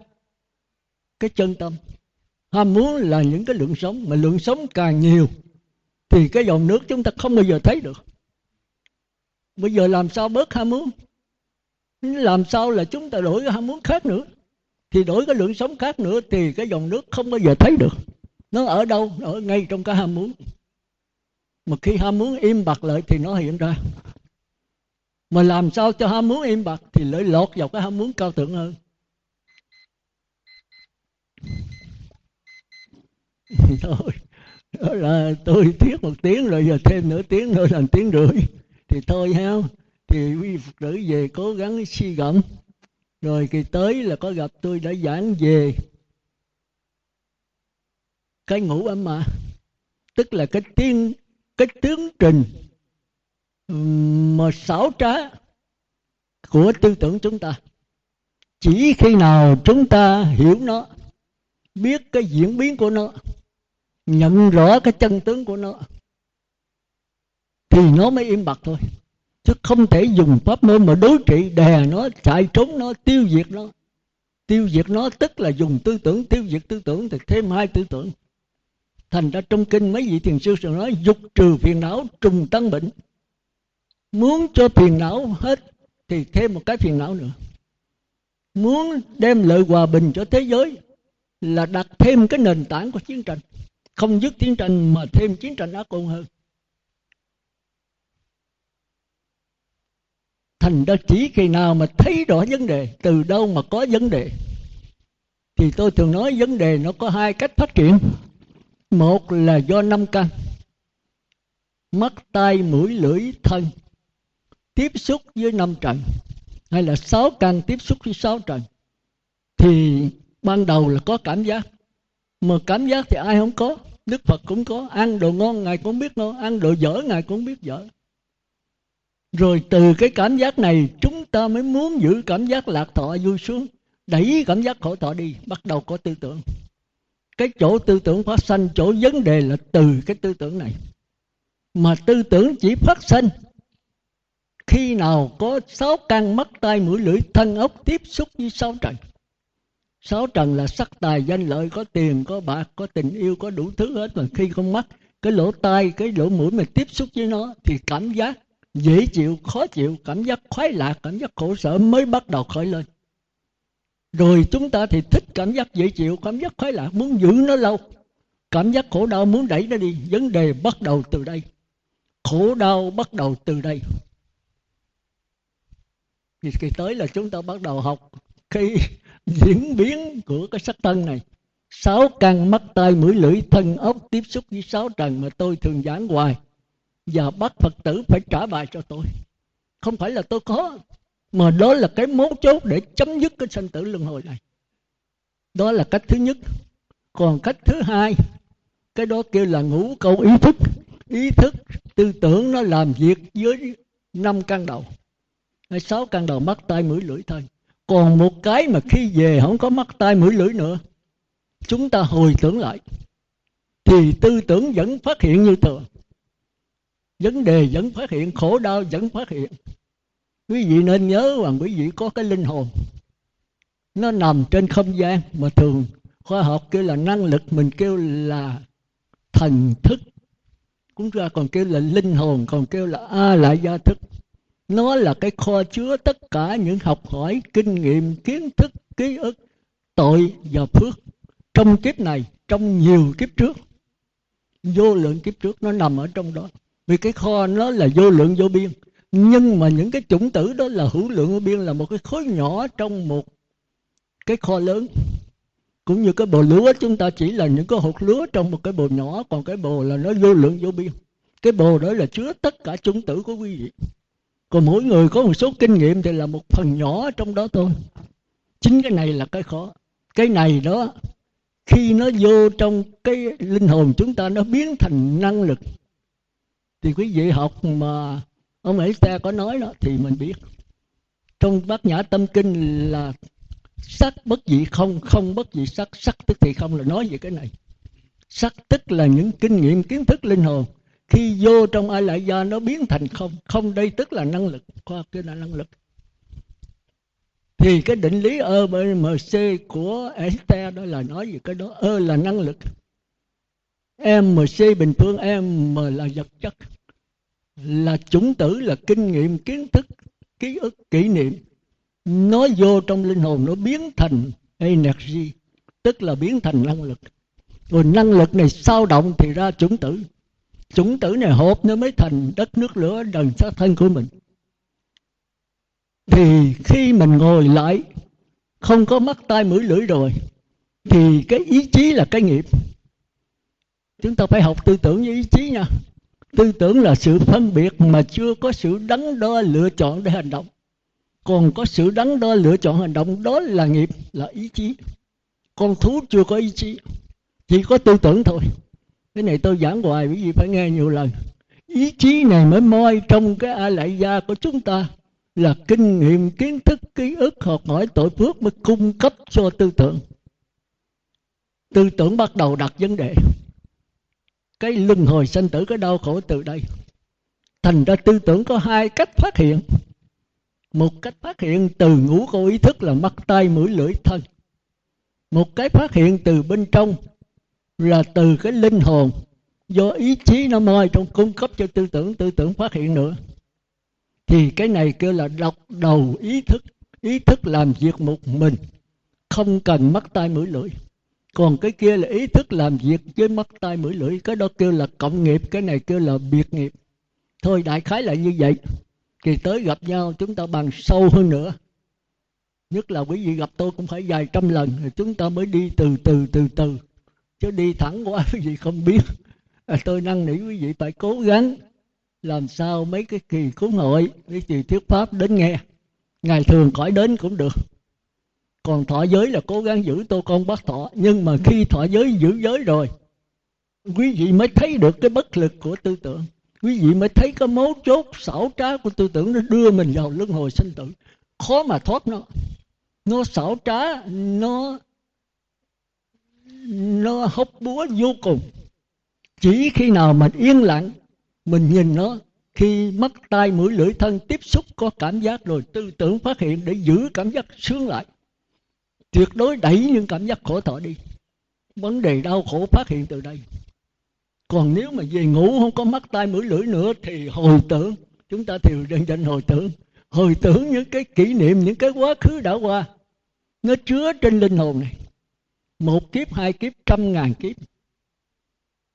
cái chân tâm. Ham muốn là những cái lượng sống, mà lượng sống càng nhiều thì cái dòng nước chúng ta không bao giờ thấy được. Bây giờ làm sao bớt ham muốn? Làm sao là chúng ta đổi cái ham muốn khác nữa? Thì đổi cái lượng sống khác nữa thì cái dòng nước không bao giờ thấy được. Nó ở đâu? Ở ngay trong cái ham muốn. Mà khi ham muốn im bặt lại thì nó hiện ra mà làm sao cho ham muốn im bặt thì lại lọt vào cái ham muốn cao thượng hơn. Thôi, đó là tôi thuyết một tiếng rồi giờ thêm nửa tiếng nữa là tiếng rưỡi. Thì thôi ha, thì quý phật tử về cố gắng suy gẫm. Rồi kỳ tới là có gặp tôi đã giảng về cái ngũ âm mà, tức là cái tiên cái tướng trình mà xảo trá của tư tưởng chúng ta, chỉ khi nào chúng ta hiểu nó, biết cái diễn biến của nó, nhận rõ cái chân tướng của nó, thì nó mới im bặt thôi. Chứ không thể dùng pháp môn mà đối trị, đè nó, chạy trốn nó, tiêu diệt nó. Tiêu diệt nó tức là dùng tư tưởng, tiêu diệt tư tưởng thì thêm hai tư tưởng. Thành ra trong kinh mấy vị thiền sư sẽ nói, dục trừ phiền não, trùng tăng bệnh muốn cho phiền não hết, thì thêm một cái phiền não nữa. Muốn đem lợi hòa bình cho thế giới là đặt thêm cái nền tảng của chiến tranh. Không dứt chiến tranh mà thêm chiến tranh ác ôn hơn. Thành ra chỉ khi nào mà thấy rõ vấn đề, từ đâu mà có vấn đề, thì tôi thường nói vấn đề nó có hai cách phát triển. Một là do năm căn, mắt, tai, mũi, lưỡi, thân tiếp xúc với năm trần hay là sáu căn tiếp xúc với sáu trần thì ban đầu là có cảm giác. Mà cảm giác thì ai không có? Đức phật cũng có. Ăn đồ ngon, ngài cũng biết ngon ăn đồ dở, ngài cũng biết dở. Rồi từ cái cảm giác này, chúng ta mới muốn giữ cảm giác lạc thọ vui sướng, đẩy cảm giác khổ thọ đi. Bắt đầu có tư tưởng. Cái chỗ tư tưởng phát sanh, chỗ vấn đề là từ cái tư tưởng này. Mà tư tưởng chỉ phát sinh khi nào có sáu căn mắt tai mũi lưỡi thân ốc tiếp xúc với sáu trần? Sáu trần là sắc tài, danh lợi, có tiền, có bạc, có tình yêu, có đủ thứ hết mà khi con mắt, cái lỗ tai, cái lỗ mũi mà tiếp xúc với nó thì cảm giác dễ chịu, khó chịu, cảm giác khoái lạc, cảm giác khổ sở mới bắt đầu khởi lên. Rồi chúng ta thì thích cảm giác dễ chịu, cảm giác khoái lạc, muốn giữ nó lâu. Cảm giác khổ đau muốn đẩy nó đi, vấn đề bắt đầu từ đây. Khổ đau bắt đầu từ đây thì kỳ tới là chúng ta bắt đầu học cái diễn biến của cái sắc thân này. Sáu căn mắt, tai, mũi, lưỡi, thân, ốc tiếp xúc với sáu trần mà tôi thường giảng hoài. Và bắt phật tử phải trả bài cho tôi. Không phải là tôi có, mà đó là cái mấu chốt để chấm dứt cái sanh tử luân hồi này. Đó là cách thứ nhất. Còn cách thứ hai, cái đó kêu là ngũ câu ý thức. Ý thức, tư tưởng nó làm việc với năm căn đầu hay sáu căn đầu mắt tai mũi lưỡi thân còn một cái mà khi về không có mắt tai mũi lưỡi nữa, chúng ta hồi tưởng lại, thì tư tưởng vẫn phát hiện như thường. Vấn đề vẫn phát hiện, khổ đau vẫn phát hiện. Quý vị nên nhớ rằng quý vị có cái linh hồn. Nó nằm trên không gian mà thường khoa học kêu là năng lực, mình kêu là thần thức. Cũng ra còn kêu là linh hồn, còn kêu là a lại gia thức nó là cái kho chứa tất cả những học hỏi, kinh nghiệm, kiến thức, ký ức, tội và phước trong kiếp này, trong nhiều kiếp trước. Vô lượng kiếp trước nó nằm ở trong đó. Vì cái kho nó là vô lượng vô biên. Nhưng mà những cái chủng tử đó là hữu lượng vô biên, là một cái khối nhỏ trong một cái kho lớn. Cũng như cái bồ lúa, chúng ta chỉ là những cái hột lúa trong một cái bồ nhỏ, còn cái bồ là nó vô lượng vô biên. Cái bồ đó là chứa tất cả chủng tử của quý vị còn mỗi người có một số kinh nghiệm thì là một phần nhỏ trong đó thôi. Chính cái này là cái khó. Cái này đó, khi nó vô trong cái linh hồn chúng ta, nó biến thành năng lực. Thì quý vị học mà ông ấy ta có nói đó, thì mình biết. Trong bát nhã tâm kinh là sắc bất dị không không bất dị sắc. Sắc tức thì không là nói về cái này. Sắc tức là những kinh nghiệm, kiến thức linh hồn khi vô trong ai lại do nó biến thành không. Không đây tức là năng lực. Khoa học là năng lực. Thì cái định lý ơ mc của Einstein đó là nói gì cái đó. Ơ là năng lực. Mc bình phương, m là vật chất. Là chủng tử, là kinh nghiệm, kiến thức, ký ức, kỷ niệm. Nó vô trong linh hồn, nó biến thành energy, tức là biến thành năng lực. Rồi năng lực này sao động thì ra chủng tử chủng tử này hộp nó mới thành đất nước lửa đần xác thân của mình. Thì khi mình ngồi lại, không có mắt tai mũi lưỡi rồi, thì cái ý chí là cái nghiệp. Chúng ta phải học tư tưởng với ý chí nha. Tư tưởng là sự phân biệt mà chưa có sự đắn đo lựa chọn để hành động. Còn có sự đắn đo lựa chọn hành động đó là nghiệp, là ý chí. Con thú chưa có ý chí, chỉ có tư tưởng thôi cái này tôi giảng hoài, quý vị phải nghe nhiều lần. Ý chí này mới moi trong cái a lại gia của chúng ta. Là kinh nghiệm, kiến thức, ký ức, học hỏi, tội phước mới cung cấp cho tư tưởng. Tư tưởng bắt đầu đặt vấn đề. Cái luân hồi sanh tử, cái đau khổ từ đây. Thành ra tư tưởng có hai cách phát hiện. Một cách phát hiện từ ngũ câu ý thức là mắt tay mũi, lưỡi, thân. Một cái phát hiện từ bên trong là từ cái linh hồn, do ý chí nó moi trong cung cấp cho tư tưởng tư tưởng phát hiện nữa. Thì cái này kêu là độc đầu ý thức ý thức làm việc một mình, không cần mắt tay mũi lưỡi. Còn cái kia là ý thức làm việc với mắt tay mũi lưỡi, cái đó kêu là cộng nghiệp, cái này kêu là biệt nghiệp. Thôi đại khái là như vậy. Thì tới gặp nhau chúng ta bàn sâu hơn nữa. Nhất là quý vị gặp tôi cũng phải vài trăm lần thì chúng ta mới đi từ từ từ từ chứ đi thẳng quá quý vị không biết. À, tôi năn nỉ quý vị phải cố gắng làm sao mấy cái kỳ cúng hội mấy kỳ thuyết pháp đến nghe. Ngày thường khỏi đến cũng được. Còn thọ giới là cố gắng giữ tô con bắt thọ. Nhưng mà khi thọ giới giữ giới rồi quý vị mới thấy được cái bất lực của tư tưởng. Quý vị mới thấy cái mấu chốt xảo trá của tư tưởng nó đưa mình vào luân hồi sinh tử. Khó mà thoát nó. Nó xảo trá nó nó hốc búa vô cùng. Chỉ khi nào mình yên lặng, mình nhìn nó, khi mắt tai mũi lưỡi thân tiếp xúc có cảm giác rồi tư tưởng phát hiện để giữ cảm giác sướng lại. Tuyệt đối đẩy những cảm giác khổ thọ đi. Vấn đề đau khổ phát hiện từ đây. Còn nếu mà về ngủ không có mắt tai mũi lưỡi nữa thì hồi tưởng, chúng ta thì đơn danh hồi tưởng. Hồi tưởng những cái kỷ niệm, những cái quá khứ đã qua. Nó chứa trên linh hồn này một kiếp, hai kiếp, trăm ngàn kiếp.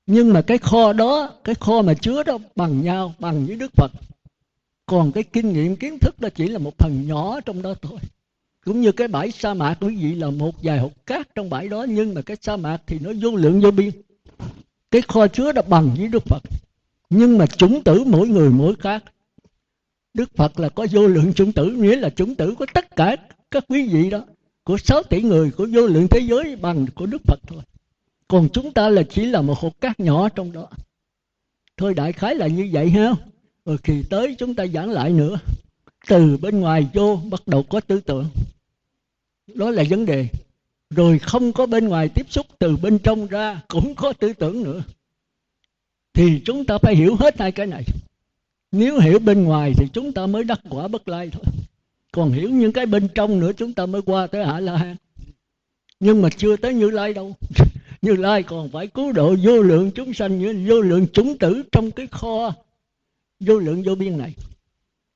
Nhưng mà cái kho đó, cái kho mà chứa đó bằng nhau, bằng với đức phật. Còn cái kinh nghiệm, kiến thức đó chỉ là một phần nhỏ trong đó thôi. Cũng như cái bãi sa mạc, quý vị là một vài hột cát trong bãi đó, nhưng mà cái sa mạc thì nó vô lượng vô biên. Cái kho chứa đã bằng với đức phật. Nhưng mà chủng tử mỗi người mỗi khác. Đức phật là có vô lượng chủng tử, nghĩa là chủng tử của tất cả các quý vị đó của 6 tỷ người của vô lượng thế giới bằng của đức phật thôi. Còn chúng ta là chỉ là một hột cát nhỏ trong đó. Thôi đại khái là như vậy, ha? Rồi khi tới chúng ta giảng lại nữa. Từ bên ngoài vô, bắt đầu có tư tưởng. Đó là vấn đề. Rồi không có bên ngoài tiếp xúc, từ bên trong ra cũng có tư tưởng nữa. Thì chúng ta phải hiểu hết hai cái này. Nếu hiểu bên ngoài thì chúng ta mới đắc quả bất lai thôi còn hiểu những cái bên trong nữa chúng ta mới qua tới hạ la hán. Nhưng mà chưa tới như lai đâu. Như lai còn phải cứu độ vô lượng chúng sanh như vô lượng chúng tử trong cái kho, vô lượng vô biên này.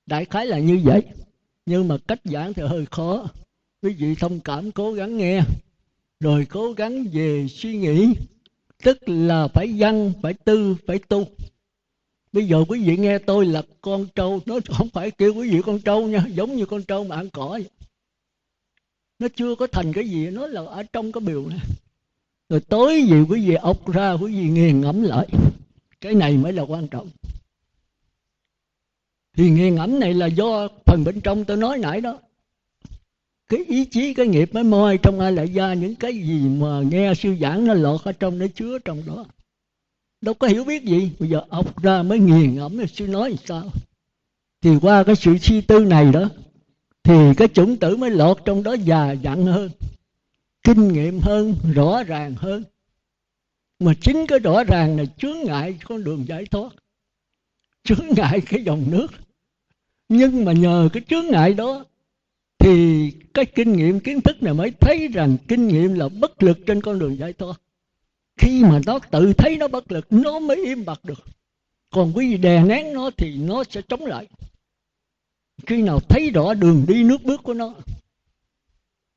Đại khái là như vậy. Nhưng mà cách giảng thì hơi khó. Quý vị thông cảm cố gắng nghe, rồi cố gắng về suy nghĩ. Tức là phải văn, phải tư, phải tu bây giờ quý vị nghe tôi là con trâu nó không phải kêu quý vị con trâu nha, giống như con trâu mà ăn cỏ vậy. nó chưa có thành cái gì, nó là ở trong cái biểu này. Rồi tối gì quý vị ốc ra, quý vị nghiền ngẫm lại. Cái này mới là quan trọng. Thì nghiền ngẫm này là do phần bên trong tôi nói nãy đó. Cái ý chí, cái nghiệp mới moi trong ai lại ra những cái gì mà nghe sư giảng nó lọt ở trong, nó chứa trong đó đâu có hiểu biết gì. Bây giờ ọc ra mới nghiền ngẫm sư nói sao? Thì qua cái sự suy tư này đó, thì cái chủng tử mới lọt trong đó già dặn hơn, kinh nghiệm hơn, rõ ràng hơn. Mà chính cái rõ ràng này chướng ngại con đường giải thoát, chướng ngại cái dòng nước. Nhưng mà nhờ cái chướng ngại đó, thì cái kinh nghiệm kiến thức này mới thấy rằng kinh nghiệm là bất lực trên con đường giải thoát khi mà nó tự thấy nó bất lực, nó mới im bặt được. Còn quý vị đè nén nó thì nó sẽ chống lại. Khi nào thấy rõ đường đi nước bước của nó,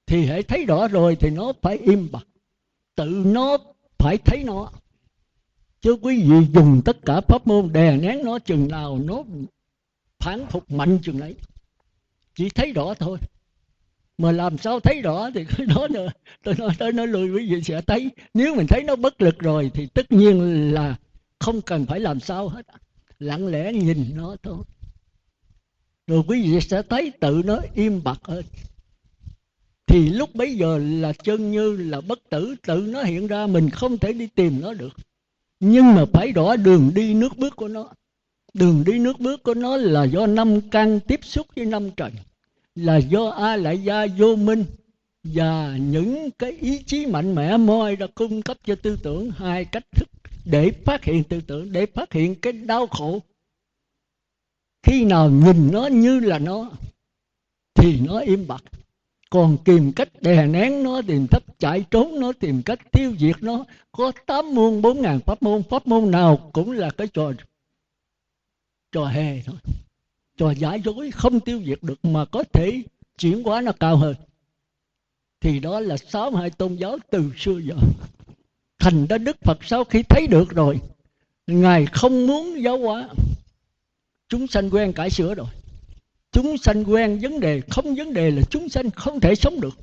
thì hãy thấy rõ rồi thì nó phải im bặt. Tự nó phải thấy nó. Chứ quý vị dùng tất cả pháp môn đè nén nó, chừng nào nó phản phục mạnh chừng ấy, chỉ thấy rõ thôi mà làm sao thấy rõ thì cái đó nữa tôi nói tới nói lui quý vị sẽ thấy. Nếu mình thấy nó bất lực rồi thì tất nhiên là không cần phải làm sao hết lặng lẽ nhìn nó thôi. Rồi quý vị sẽ thấy tự nó im bặt hơn. Thì lúc bấy giờ là chân như là bất tử, tự nó hiện ra, mình không thể đi tìm nó được. Nhưng mà phải rõ đường đi nước bước của nó. Đường đi nước bước của nó là do năm căn tiếp xúc với năm trần là do a lại gia vô minh và những cái ý chí mạnh mẽ moi đã cung cấp cho tư tưởng. Hai cách thức để phát hiện tư tưởng, để phát hiện cái đau khổ. Khi nào nhìn nó như là nó, thì nó im bặt. Còn tìm cách đè nén nó, tìm cách chạy trốn nó, tìm cách tiêu diệt nó, có tám môn, bốn ngàn pháp môn. Pháp môn nào cũng là cái trò trò hề thôi trò giả dối, không tiêu diệt được mà có thể chuyển hóa nó cao hơn. Thì đó là sáu hai tôn giáo từ xưa giờ. Thành ra đức phật sau khi thấy được rồi, ngài không muốn giáo hóa. Chúng sanh quen cải sửa rồi. Chúng sanh quen vấn đề, không vấn đề là chúng sanh không thể sống được.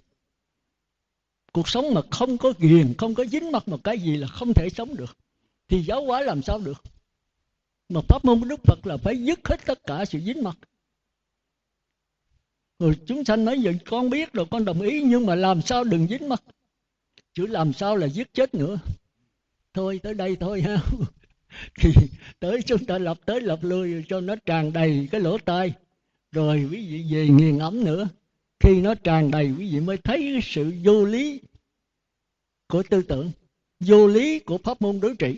Cuộc sống mà không có ghiền, không có dính mắc một cái gì là không thể sống được. Thì giáo hóa làm sao được? Mà pháp môn của đức phật là phải dứt hết tất cả sự dính mặt. rồi chúng sanh nói vậy, con biết rồi, con đồng ý, nhưng mà làm sao đừng dính mặt? chữ làm sao là giết chết nữa? Thôi, tới đây thôi ha. Thì tới chúng ta lập, tới lập lui cho nó tràn đầy cái lỗ tai. Rồi quý vị về nghiền ấm nữa. Khi nó tràn đầy, quý vị mới thấy cái sự vô lý của tư tưởng, vô lý của pháp môn đối trị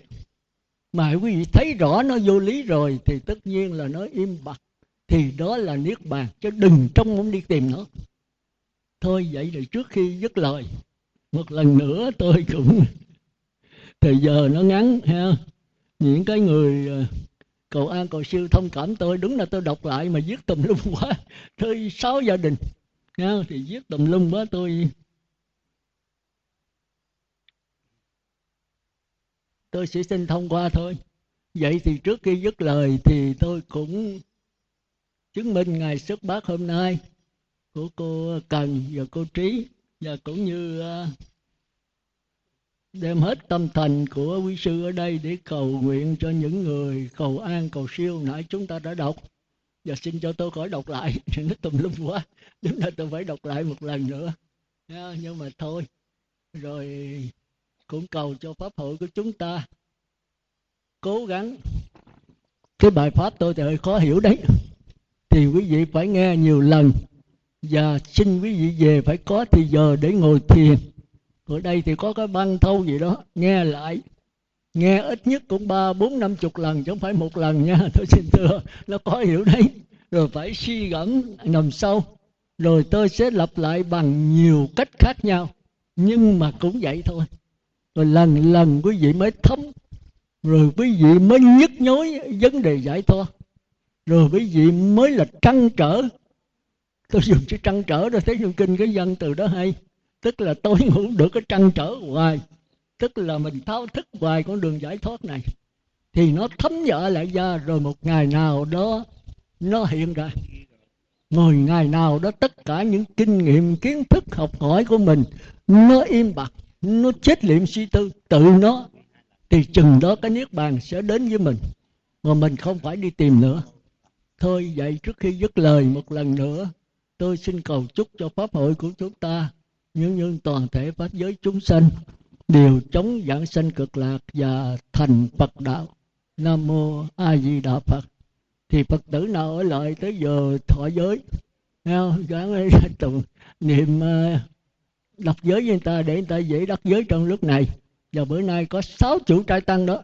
mà quý vị thấy rõ nó vô lý rồi thì tất nhiên là nó im bặt. Thì đó là niết bàn, chứ đừng trong muốn đi tìm nó. Thôi vậy rồi trước khi dứt lời, một lần nữa tôi cũng thời giờ nó ngắn, ha. Những cái người ờ, cầu an cầu siêu thông cảm tôi, đúng là tôi đọc lại mà viết tùm lum quá. Tới sáu gia đình, ha, thì viết tùm lum quá tôi tôi sẽ xin thông qua thôi. Vậy thì trước khi dứt lời thì tôi cũng chứng minh ngày xuất bát hôm nay của cô cần và cô trí và cũng như à, đem hết tâm thành của quý sư ở đây để cầu nguyện cho những người cầu an, cầu siêu. Nãy chúng ta đã đọc. Và xin cho tôi khỏi đọc lại. Nó tùm lum quá. Đúng là tôi phải đọc lại một lần nữa. Nhưng mà thôi. Rồi cũng cầu cho pháp hội của chúng ta. Cố gắng. Cái bài pháp tôi thì hơi khó hiểu đấy. Thì quý vị phải nghe nhiều lần. Và xin quý vị về phải có thì giờ để ngồi thiền. Ở đây thì có cái băng thâu gì đó. Nghe lại. Nghe ít nhất cũng ba, bốn, năm chục lần, chứ không phải một lần nha. Tôi xin thưa. Nó có hiểu đấy. Rồi phải suy gẫm nằm sâu. Rồi tôi sẽ lặp lại bằng nhiều cách khác nhau. Nhưng mà cũng vậy thôi rồi lần lần quý vị mới thấm, rồi quý vị mới nhức nhối vấn đề giải thoát, rồi quý vị mới là trăn trở. Tôi dùng chữ trăn trở rồi thấy trong kinh cái dân từ đó hay. Tức là tôi ngủ được cái trăn trở hoài, tức là mình thao thức hoài con đường giải thoát này. Thì nó thấm vợ lại ra, rồi một ngày nào đó nó hiện ra. Ngồi ngày nào đó tất cả những kinh nghiệm, kiến thức, học hỏi của mình nó im bặt nó chết liệm suy tư tự nó thì chừng đó cái niết bàn sẽ đến với mình mà mình không phải đi tìm nữa thôi vậy trước khi dứt lời một lần nữa tôi xin cầu chúc cho pháp hội của chúng ta những nhân toàn thể pháp giới chúng sanh đều chống giảng sanh cực lạc và thành Phật đạo. Nam mô A Di Đà Phật. Thì Phật tử nào ở lại tới giờ thọ giới, không? Gắng tụng niệm à, uh, đọc giới với người ta để người ta dễ đắc giới trong lúc này. Và bữa nay có sáu chủ trai tăng đó